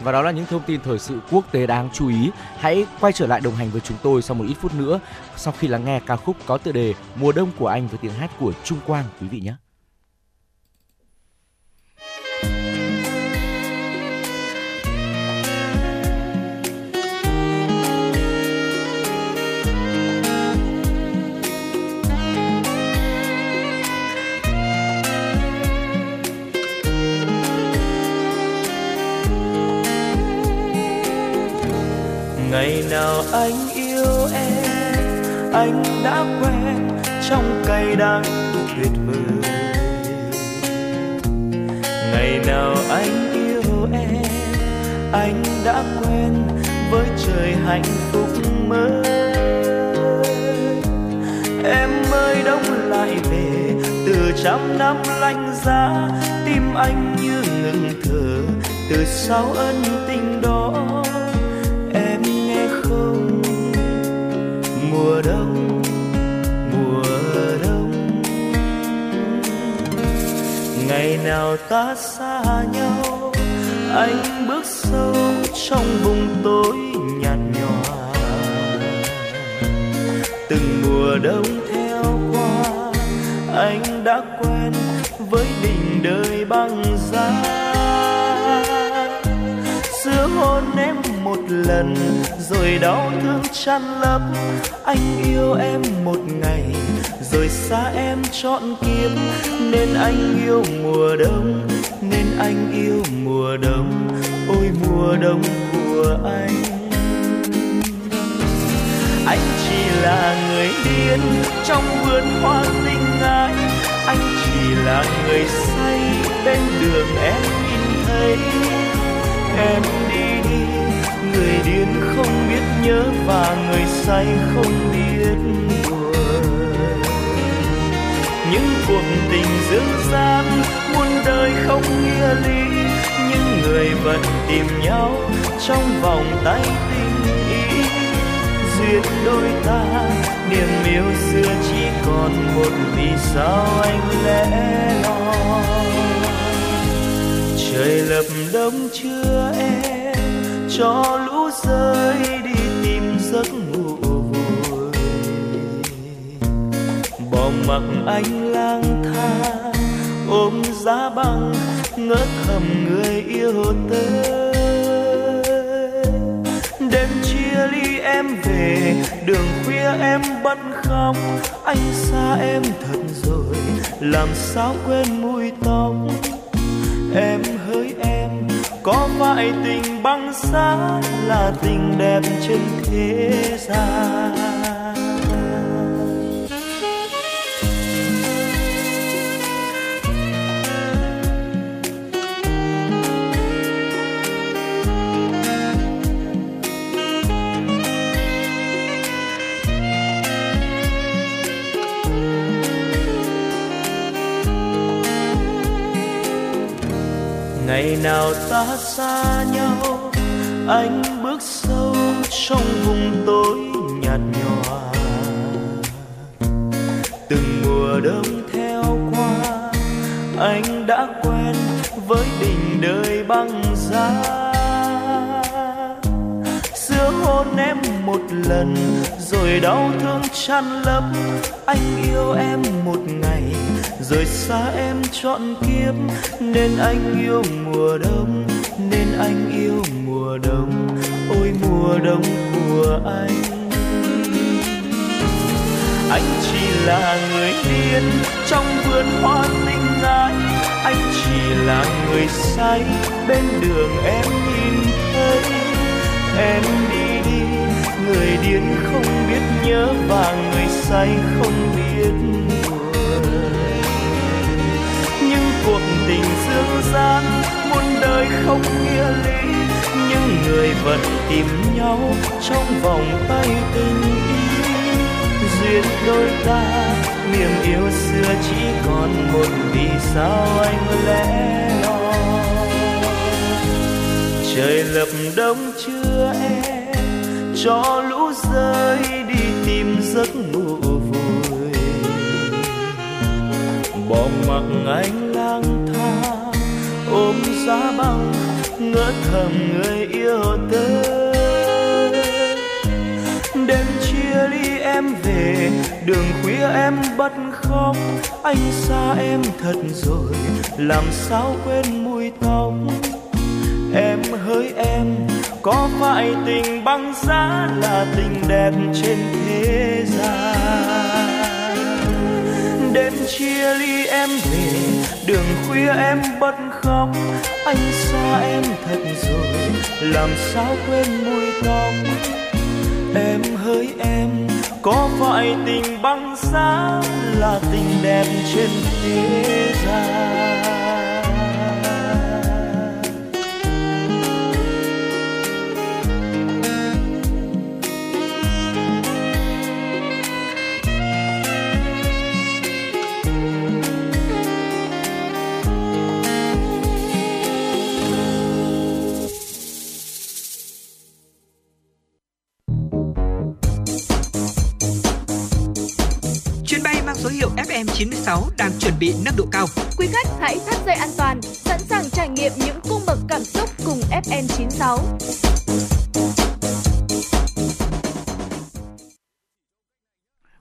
[SPEAKER 3] Và đó là những thông tin thời sự quốc tế đáng chú ý. Hãy quay trở lại đồng hành với chúng tôi sau một ít phút nữa sau khi lắng nghe ca khúc có tựa đề Mùa đông của anh với tiếng hát của Trung Quang, quý vị nhé.
[SPEAKER 12] ngày nào anh anh đã quen trong cay đắng tuyệt vời. Ngày nào anh yêu em, anh đã quen với trời hạnh phúc mới. Em ơi đông lại về từ trăm năm lạnh giá, tim anh như ngừng thở. Từ sau ân tình đó, em nghe không mùa đông mùa đông. Ngày nào ta xa nhau, anh bước sâu trong vùng tối nhạt nhòa. Từng mùa đông theo qua, anh đã quen với đỉnh đời băng giá. Xưa hôn em một lần, rồi đau thương chăn lấp. Anh yêu em một ngày, rồi xa em trọn kiếp. Nên anh yêu mùa đông, nên anh yêu mùa đông. Ôi, mùa đông của anh. Anh chỉ là người điên trong vườn hoa tình ái anh chỉ là người say bên đường em nhìn thấy. Em người điên không biết nhớ và người say không biết buồn. Những cuộc tình dương gian muôn đời không nghĩa lý, Những người vẫn tìm nhau trong vòng tay tình ý. Duyên đôi ta, niềm yêu xưa chỉ còn một vì sao anh lẽ loi. Trời lập đông chưa em cho lũ rơi đi tìm giấc ngủ vui. Bỏ mặc anh lang thang, ôm giá băng, ngỡ thầm người yêu tới đêm chia ly em về, đường khuya em bận khóc. Anh xa em thật rồi, làm sao quên mùi tóc em em có phải tình băng giá là tình đẹp trên thế gian? Nào ta xa nhau, anh bước sâu trong vùng tối nhạt nhòa. Từng mùa đông theo qua, anh đã quen với tình đời băng giá. Xưa hôn em một lần, rồi đau thương chăn lấp, anh yêu em một ngày rời xa em trọn kiếp, nên anh yêu mùa đông, nên anh yêu mùa đông. Ôi, mùa đông của anh. Anh chỉ là người điên trong vườn hoa tình ái anh chỉ là người say bên đường em nhìn thấy. Em đi đi, người điên không biết nhớ và người say không biết buồn cuộc tình dương gian, muôn đời không nghĩa lý. Nhưng người vẫn tìm nhau trong vòng tay tình ý. Duyên đôi ta, niềm yêu xưa chỉ còn một vì sao anh lẽ loi. Trời lập đông chưa em cho lũ rơi đi tìm giấc ngủ vui. Bỏ mặc anh lang thang ôm giá băng, ngỡ thầm người yêu tới đêm chia ly em về, đường khuya em bắt khóc. Anh xa em thật rồi, làm sao quên mùi tóc? Em hỡi em, có phải tình băng giá là tình đẹp trên thế gian? Đêm chia ly em về đường khuya em bất khóc, anh xa em thật rồi, làm sao quên mùi tóc? Em hỡi em, có phải tình băng giá là tình đẹp trên thế gian?
[SPEAKER 1] Bị nâng độ cao.
[SPEAKER 9] Quý khách hãy thắt dây an toàn, sẵn sàng trải nghiệm những cung bậc cảm xúc cùng FN96.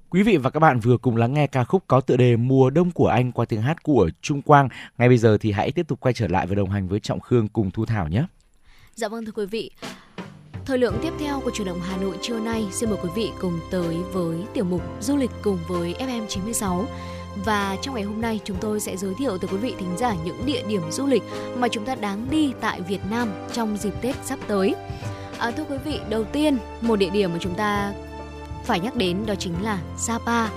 [SPEAKER 3] Quý vị và các bạn vừa cùng lắng nghe ca khúc có tựa đề Mùa đông của anh qua tiếng hát của Trung Quang. Ngay bây giờ thì hãy tiếp tục quay trở lại và đồng hành với Trọng Khương cùng Thu Thảo nhé.
[SPEAKER 2] Dạ vâng thưa quý vị. Thời lượng tiếp theo của chuyển động Hà Nội trưa nay xin mời quý vị cùng tới với tiểu mục du lịch cùng với FM96. Và trong ngày hôm nay chúng tôi sẽ giới thiệu tới quý vị thính giả những địa điểm du lịch mà chúng ta đáng đi tại Việt Nam trong dịp Tết sắp tới. À, thưa quý vị, đầu tiên một địa điểm mà chúng ta phải nhắc đến đó chính là Sapa.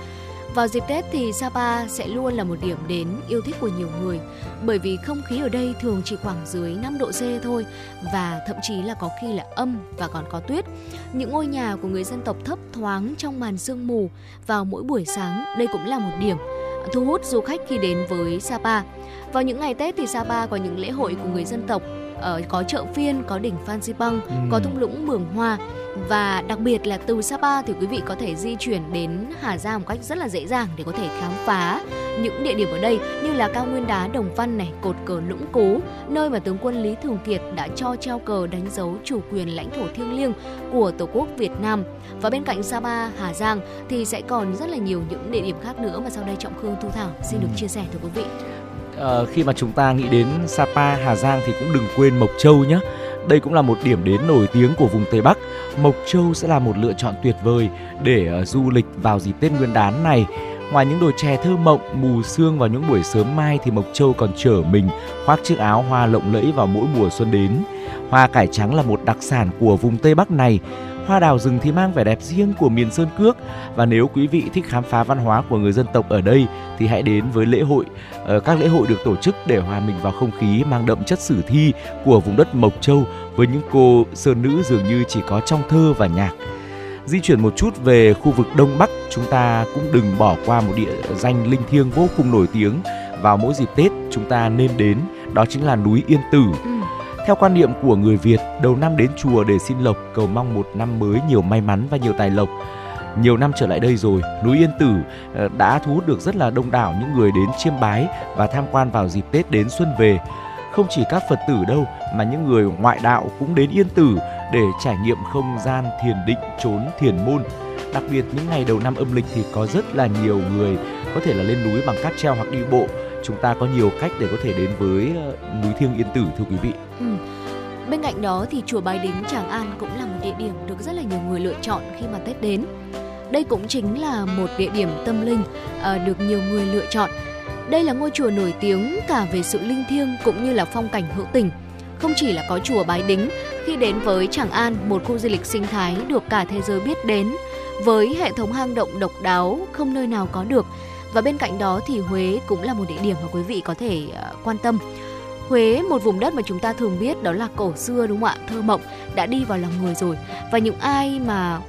[SPEAKER 2] Vào dịp Tết thì Sapa sẽ luôn là một điểm đến yêu thích của nhiều người bởi vì không khí ở đây thường chỉ khoảng dưới 5 độ C thôi và thậm chí là có khi là âm và còn có tuyết. Những ngôi nhà của người dân tộc thấp thoáng trong màn sương mù vào mỗi buổi sáng, đây cũng là một điểm thu hút du khách khi đến với Sapa. Vào những ngày Tết thì Sapa có những lễ hội của người dân tộc ở có chợ phiên, có đỉnh Phan Xipang, ừ. có thung lũng Mường Hoa và đặc biệt là từ Sapa thì quý vị có thể di chuyển đến Hà Giang một cách rất là dễ dàng để có thể khám phá những địa điểm ở đây như là cao nguyên đá Đồng Văn này, cột cờ Lũng Cú, nơi mà tướng quân Lý Thường Kiệt đã cho treo cờ đánh dấu chủ quyền lãnh thổ thiêng liêng của Tổ quốc Việt Nam. Và bên cạnh Sapa, Hà Giang thì sẽ còn rất là nhiều những địa điểm khác nữa mà sau đây Trọng Khương Thu Thảo xin được chia sẻ thưa quý vị.
[SPEAKER 3] À, khi mà chúng ta nghĩ đến Sapa, Hà Giang thì cũng đừng quên Mộc Châu nhé. Đây cũng là một điểm đến nổi tiếng của vùng Tây Bắc. Mộc Châu sẽ là một lựa chọn tuyệt vời để uh, du lịch vào dịp Tết Nguyên đán này. Ngoài những đồi chè thơ mộng, mù sương vào những buổi sớm mai thì Mộc Châu còn chở mình khoác chiếc áo hoa lộng lẫy vào mỗi mùa xuân đến. Hoa cải trắng là một đặc sản của vùng Tây Bắc này. Hoa đào rừng thì mang vẻ đẹp riêng của miền Sơn Cước và nếu quý vị thích khám phá văn hóa của người dân tộc ở đây thì hãy đến với lễ hội. Ờ, các lễ hội được tổ chức để hòa mình vào không khí mang đậm chất sử thi của vùng đất Mộc Châu với những cô sơn nữ dường như chỉ có trong thơ và nhạc. Di chuyển một chút về khu vực Đông Bắc, chúng ta cũng đừng bỏ qua một địa danh linh thiêng vô cùng nổi tiếng vào mỗi dịp Tết chúng ta nên đến, đó chính là núi Yên Tử. Ừ. Theo quan niệm của người Việt, đầu năm đến chùa để xin lộc, cầu mong một năm mới nhiều may mắn và nhiều tài lộc. Nhiều năm trở lại đây rồi, núi Yên Tử ờ, đã thu hút được rất là đông đảo những người đến chiêm bái và tham quan vào dịp Tết đến xuân về. Không chỉ các Phật tử đâu mà những người ngoại đạo cũng đến Yên Tử để trải nghiệm không gian thiền định trốn thiền môn. Đặc biệt những ngày đầu năm âm lịch thì có rất là nhiều người có thể là lên núi bằng cáp treo hoặc đi bộ. Chúng ta có nhiều cách để có thể đến với ờ, núi Thiêng Yên Tử thưa quý vị. Ừ.
[SPEAKER 2] Bên cạnh đó thì chùa Bái Đính Tràng An cũng là một địa điểm được rất là nhiều người lựa chọn khi mà Tết đến. Đây cũng chính là một địa điểm tâm linh ờ, được nhiều người lựa chọn. Đây là ngôi chùa nổi tiếng cả về sự linh thiêng cũng như là phong cảnh hữu tình. Không chỉ là có chùa Bái Đính, khi đến với Tràng An, một khu du lịch sinh thái được cả thế giới biết đến, với hệ thống hang động độc đáo không nơi nào có được. Và bên cạnh đó thì Huế cũng là một địa điểm mà quý vị có thể ờ, quan tâm. Huế, một vùng đất mà chúng ta thường biết đó là cổ xưa đúng không ạ, thơ mộng đã đi vào lòng người rồi. Và những ai mà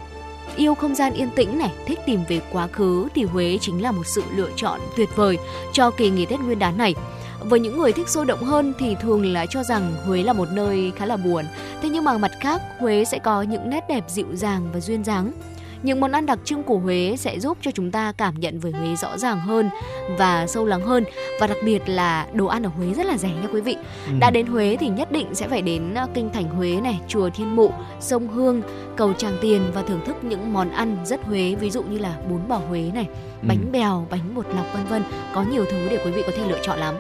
[SPEAKER 2] yêu không gian yên tĩnh này, thích tìm về quá khứ thì Huế chính là một sự lựa chọn tuyệt vời cho kỳ nghỉ Tết Nguyên đán này. Với những người thích sôi động hơn thì thường là cho rằng Huế là một nơi khá là buồn. Thế nhưng mà mặt khác, Huế sẽ có những nét đẹp dịu dàng và duyên dáng. Những món ăn đặc trưng của Huế sẽ giúp cho chúng ta cảm nhận về Huế rõ ràng hơn và sâu lắng hơn và đặc biệt là đồ ăn ở Huế rất là rẻ nha quý vị. Ừ. Đã đến Huế thì nhất định sẽ phải đến ờ, kinh thành Huế này, chùa Thiên Mụ, sông Hương, cầu Tràng Tiền và thưởng thức những món ăn rất Huế ví dụ như là bún bò Huế này, ừ. bánh ừ. bèo, bánh bột lọc vân vân. Có nhiều thứ để quý vị có thể lựa chọn lắm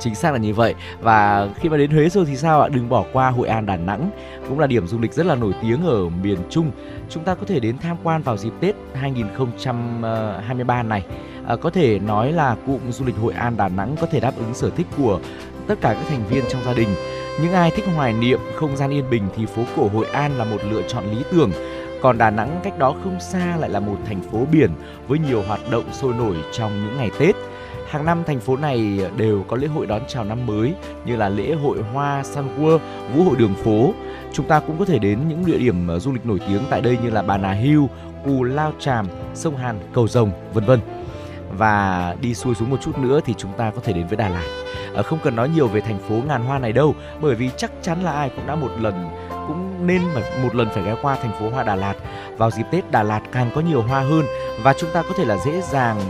[SPEAKER 3] chính xác là như vậy. Và khi mà đến Huế rồi thì sao ạ? Đừng bỏ qua Hội An Đà Nẵng. Cũng là điểm du lịch rất là nổi tiếng ở miền Trung. Chúng ta có thể đến tham quan vào dịp Tết 2023 ờ, này. À, có thể nói là cụm du lịch Hội An Đà Nẵng có thể đáp ứng sở thích của tất cả các thành viên trong gia đình. Những ai thích hoài niệm không gian yên bình thì phố cổ Hội An là một lựa chọn lý tưởng. Còn Đà Nẵng cách đó không xa lại là một thành phố biển với nhiều hoạt động sôi nổi trong những ngày Tết. Hàng năm thành phố này đều có lễ hội đón chào năm mới như là lễ hội hoa Sun World, vũ hội đường phố. Chúng ta cũng có thể đến những địa điểm ờ, du lịch nổi tiếng tại đây như là Bà Nà Hill, Cù Lao Tràm, sông Hàn, Cầu Rồng, vân vân. Và đi xuôi xuống một chút nữa thì chúng ta có thể đến với Đà Lạt. À, không cần nói nhiều về thành phố ngàn hoa này đâu, bởi vì chắc chắn là ai cũng đã một lần cũng nên mà một lần phải ghé qua thành phố hoa Đà Lạt. Vào dịp Tết Đà Lạt càng có nhiều hoa hơn và chúng ta có thể là dễ dàng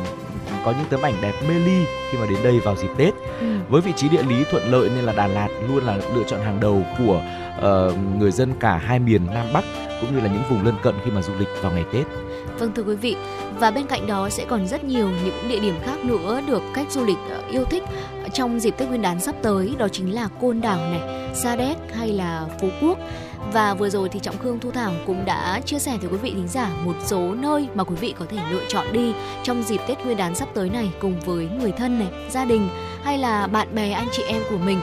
[SPEAKER 3] có những tấm ảnh đẹp mê ly khi mà đến đây vào dịp Tết. Ừ. Với vị trí địa lý thuận lợi nên là Đà Lạt luôn là lựa chọn hàng đầu của uh, người dân cả hai miền Nam Bắc cũng như là những vùng lân cận khi mà du lịch vào ngày Tết.
[SPEAKER 2] Vâng thưa quý vị, và bên cạnh đó sẽ còn rất nhiều những địa điểm khác nữa được khách du lịch ờ, yêu thích trong dịp Tết Nguyên đán sắp tới, đó chính là Côn Đảo này, Sa Đéc hay là Phú Quốc. Và vừa rồi thì Trọng Khương Thu Thảo cũng đã chia sẻ với quý vị thính giả một số nơi mà quý vị có thể lựa chọn đi trong dịp Tết Nguyên đán sắp tới này cùng với người thân này, gia đình hay là bạn bè anh chị em của mình.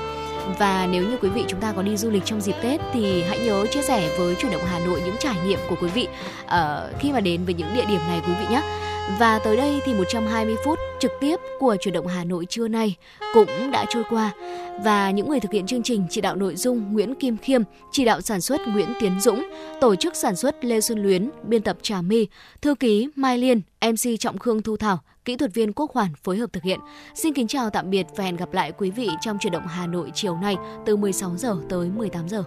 [SPEAKER 2] Và nếu như quý vị chúng ta có đi du lịch trong dịp Tết thì hãy nhớ chia sẻ với chuyển động Hà Nội những trải nghiệm của quý vị uh, khi mà đến với những địa điểm này quý vị nhé. Và tới đây thì 120 phút trực tiếp của chuyển động Hà Nội trưa nay cũng đã trôi qua. Và những người thực hiện chương trình chỉ đạo nội dung Nguyễn Kim Khiêm, chỉ đạo sản xuất Nguyễn Tiến Dũng, tổ chức sản xuất Lê Xuân Luyến, biên tập Trà My, thư ký Mai Liên, MC Trọng Khương Thu Thảo, kỹ thuật viên Quốc Hoàn phối hợp thực hiện. Xin kính chào tạm biệt và hẹn gặp lại quý vị trong chuyển động Hà Nội chiều nay từ 16 giờ tới 18 giờ.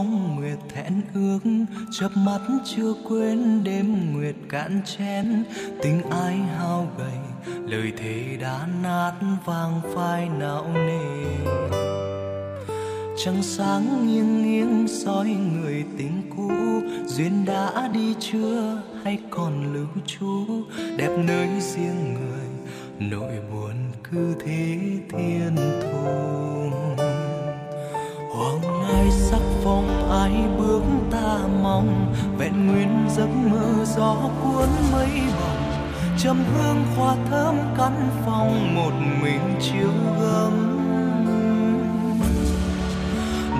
[SPEAKER 4] Bóng nguyệt thẹn ước, chớp mắt chưa quên đêm nguyệt cạn chén. Tình ai hao gầy, lời thề đã nát vang phai não nề. Trăng sáng nghiêng nghiêng soi người tình cũ, duyên đã đi chưa hay còn lưu trú? Đẹp nơi riêng người, nỗi buồn cứ thế thiên thôi sắc phong ai bước ta mong. Vẹn nguyên giấc mơ gió cuốn mây bồng trầm hương hoa thơm căn phòng một mình chiếu gấm.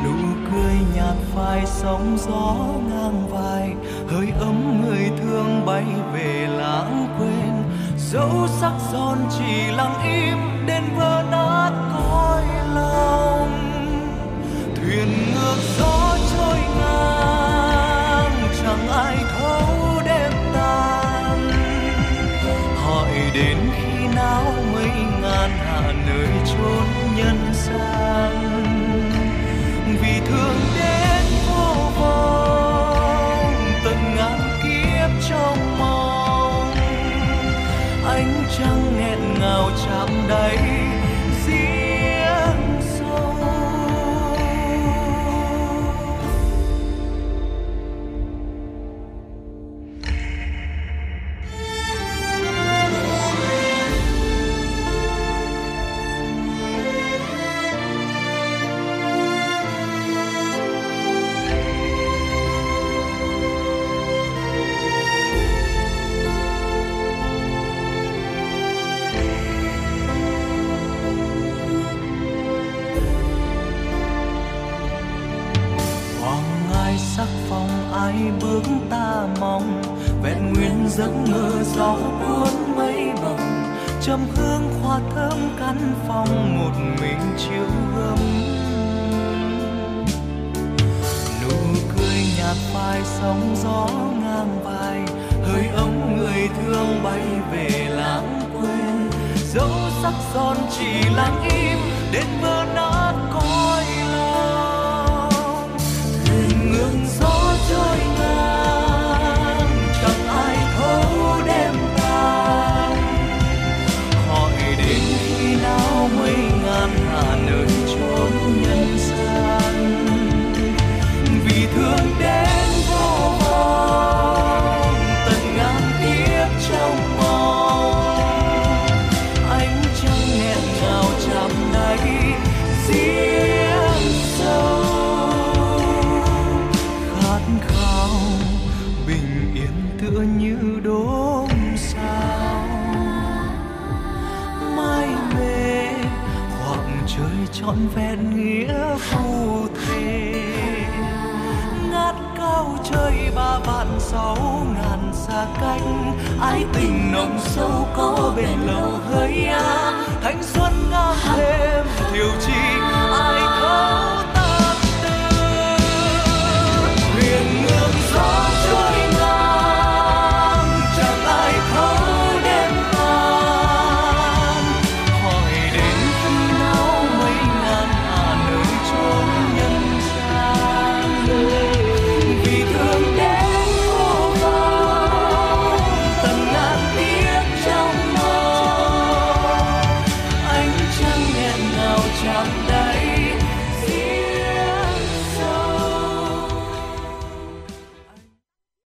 [SPEAKER 4] Nụ cười nhạt phai sóng gió ngang vai. Hơi ấm người thương bay về lãng quên. Dấu sắc son chỉ lặng im đến vỡ nát cõi lòng thuyền ngược gió trôi ngang, chẳng ai thấu đêm tan hỏi đến khi nào mấy ngàn hạ nơi chốn nhân gian? Vì thương đến vô vọng tận ngàn kiếp trong mong. Ánh trăng nghẹn ngào chạm đáy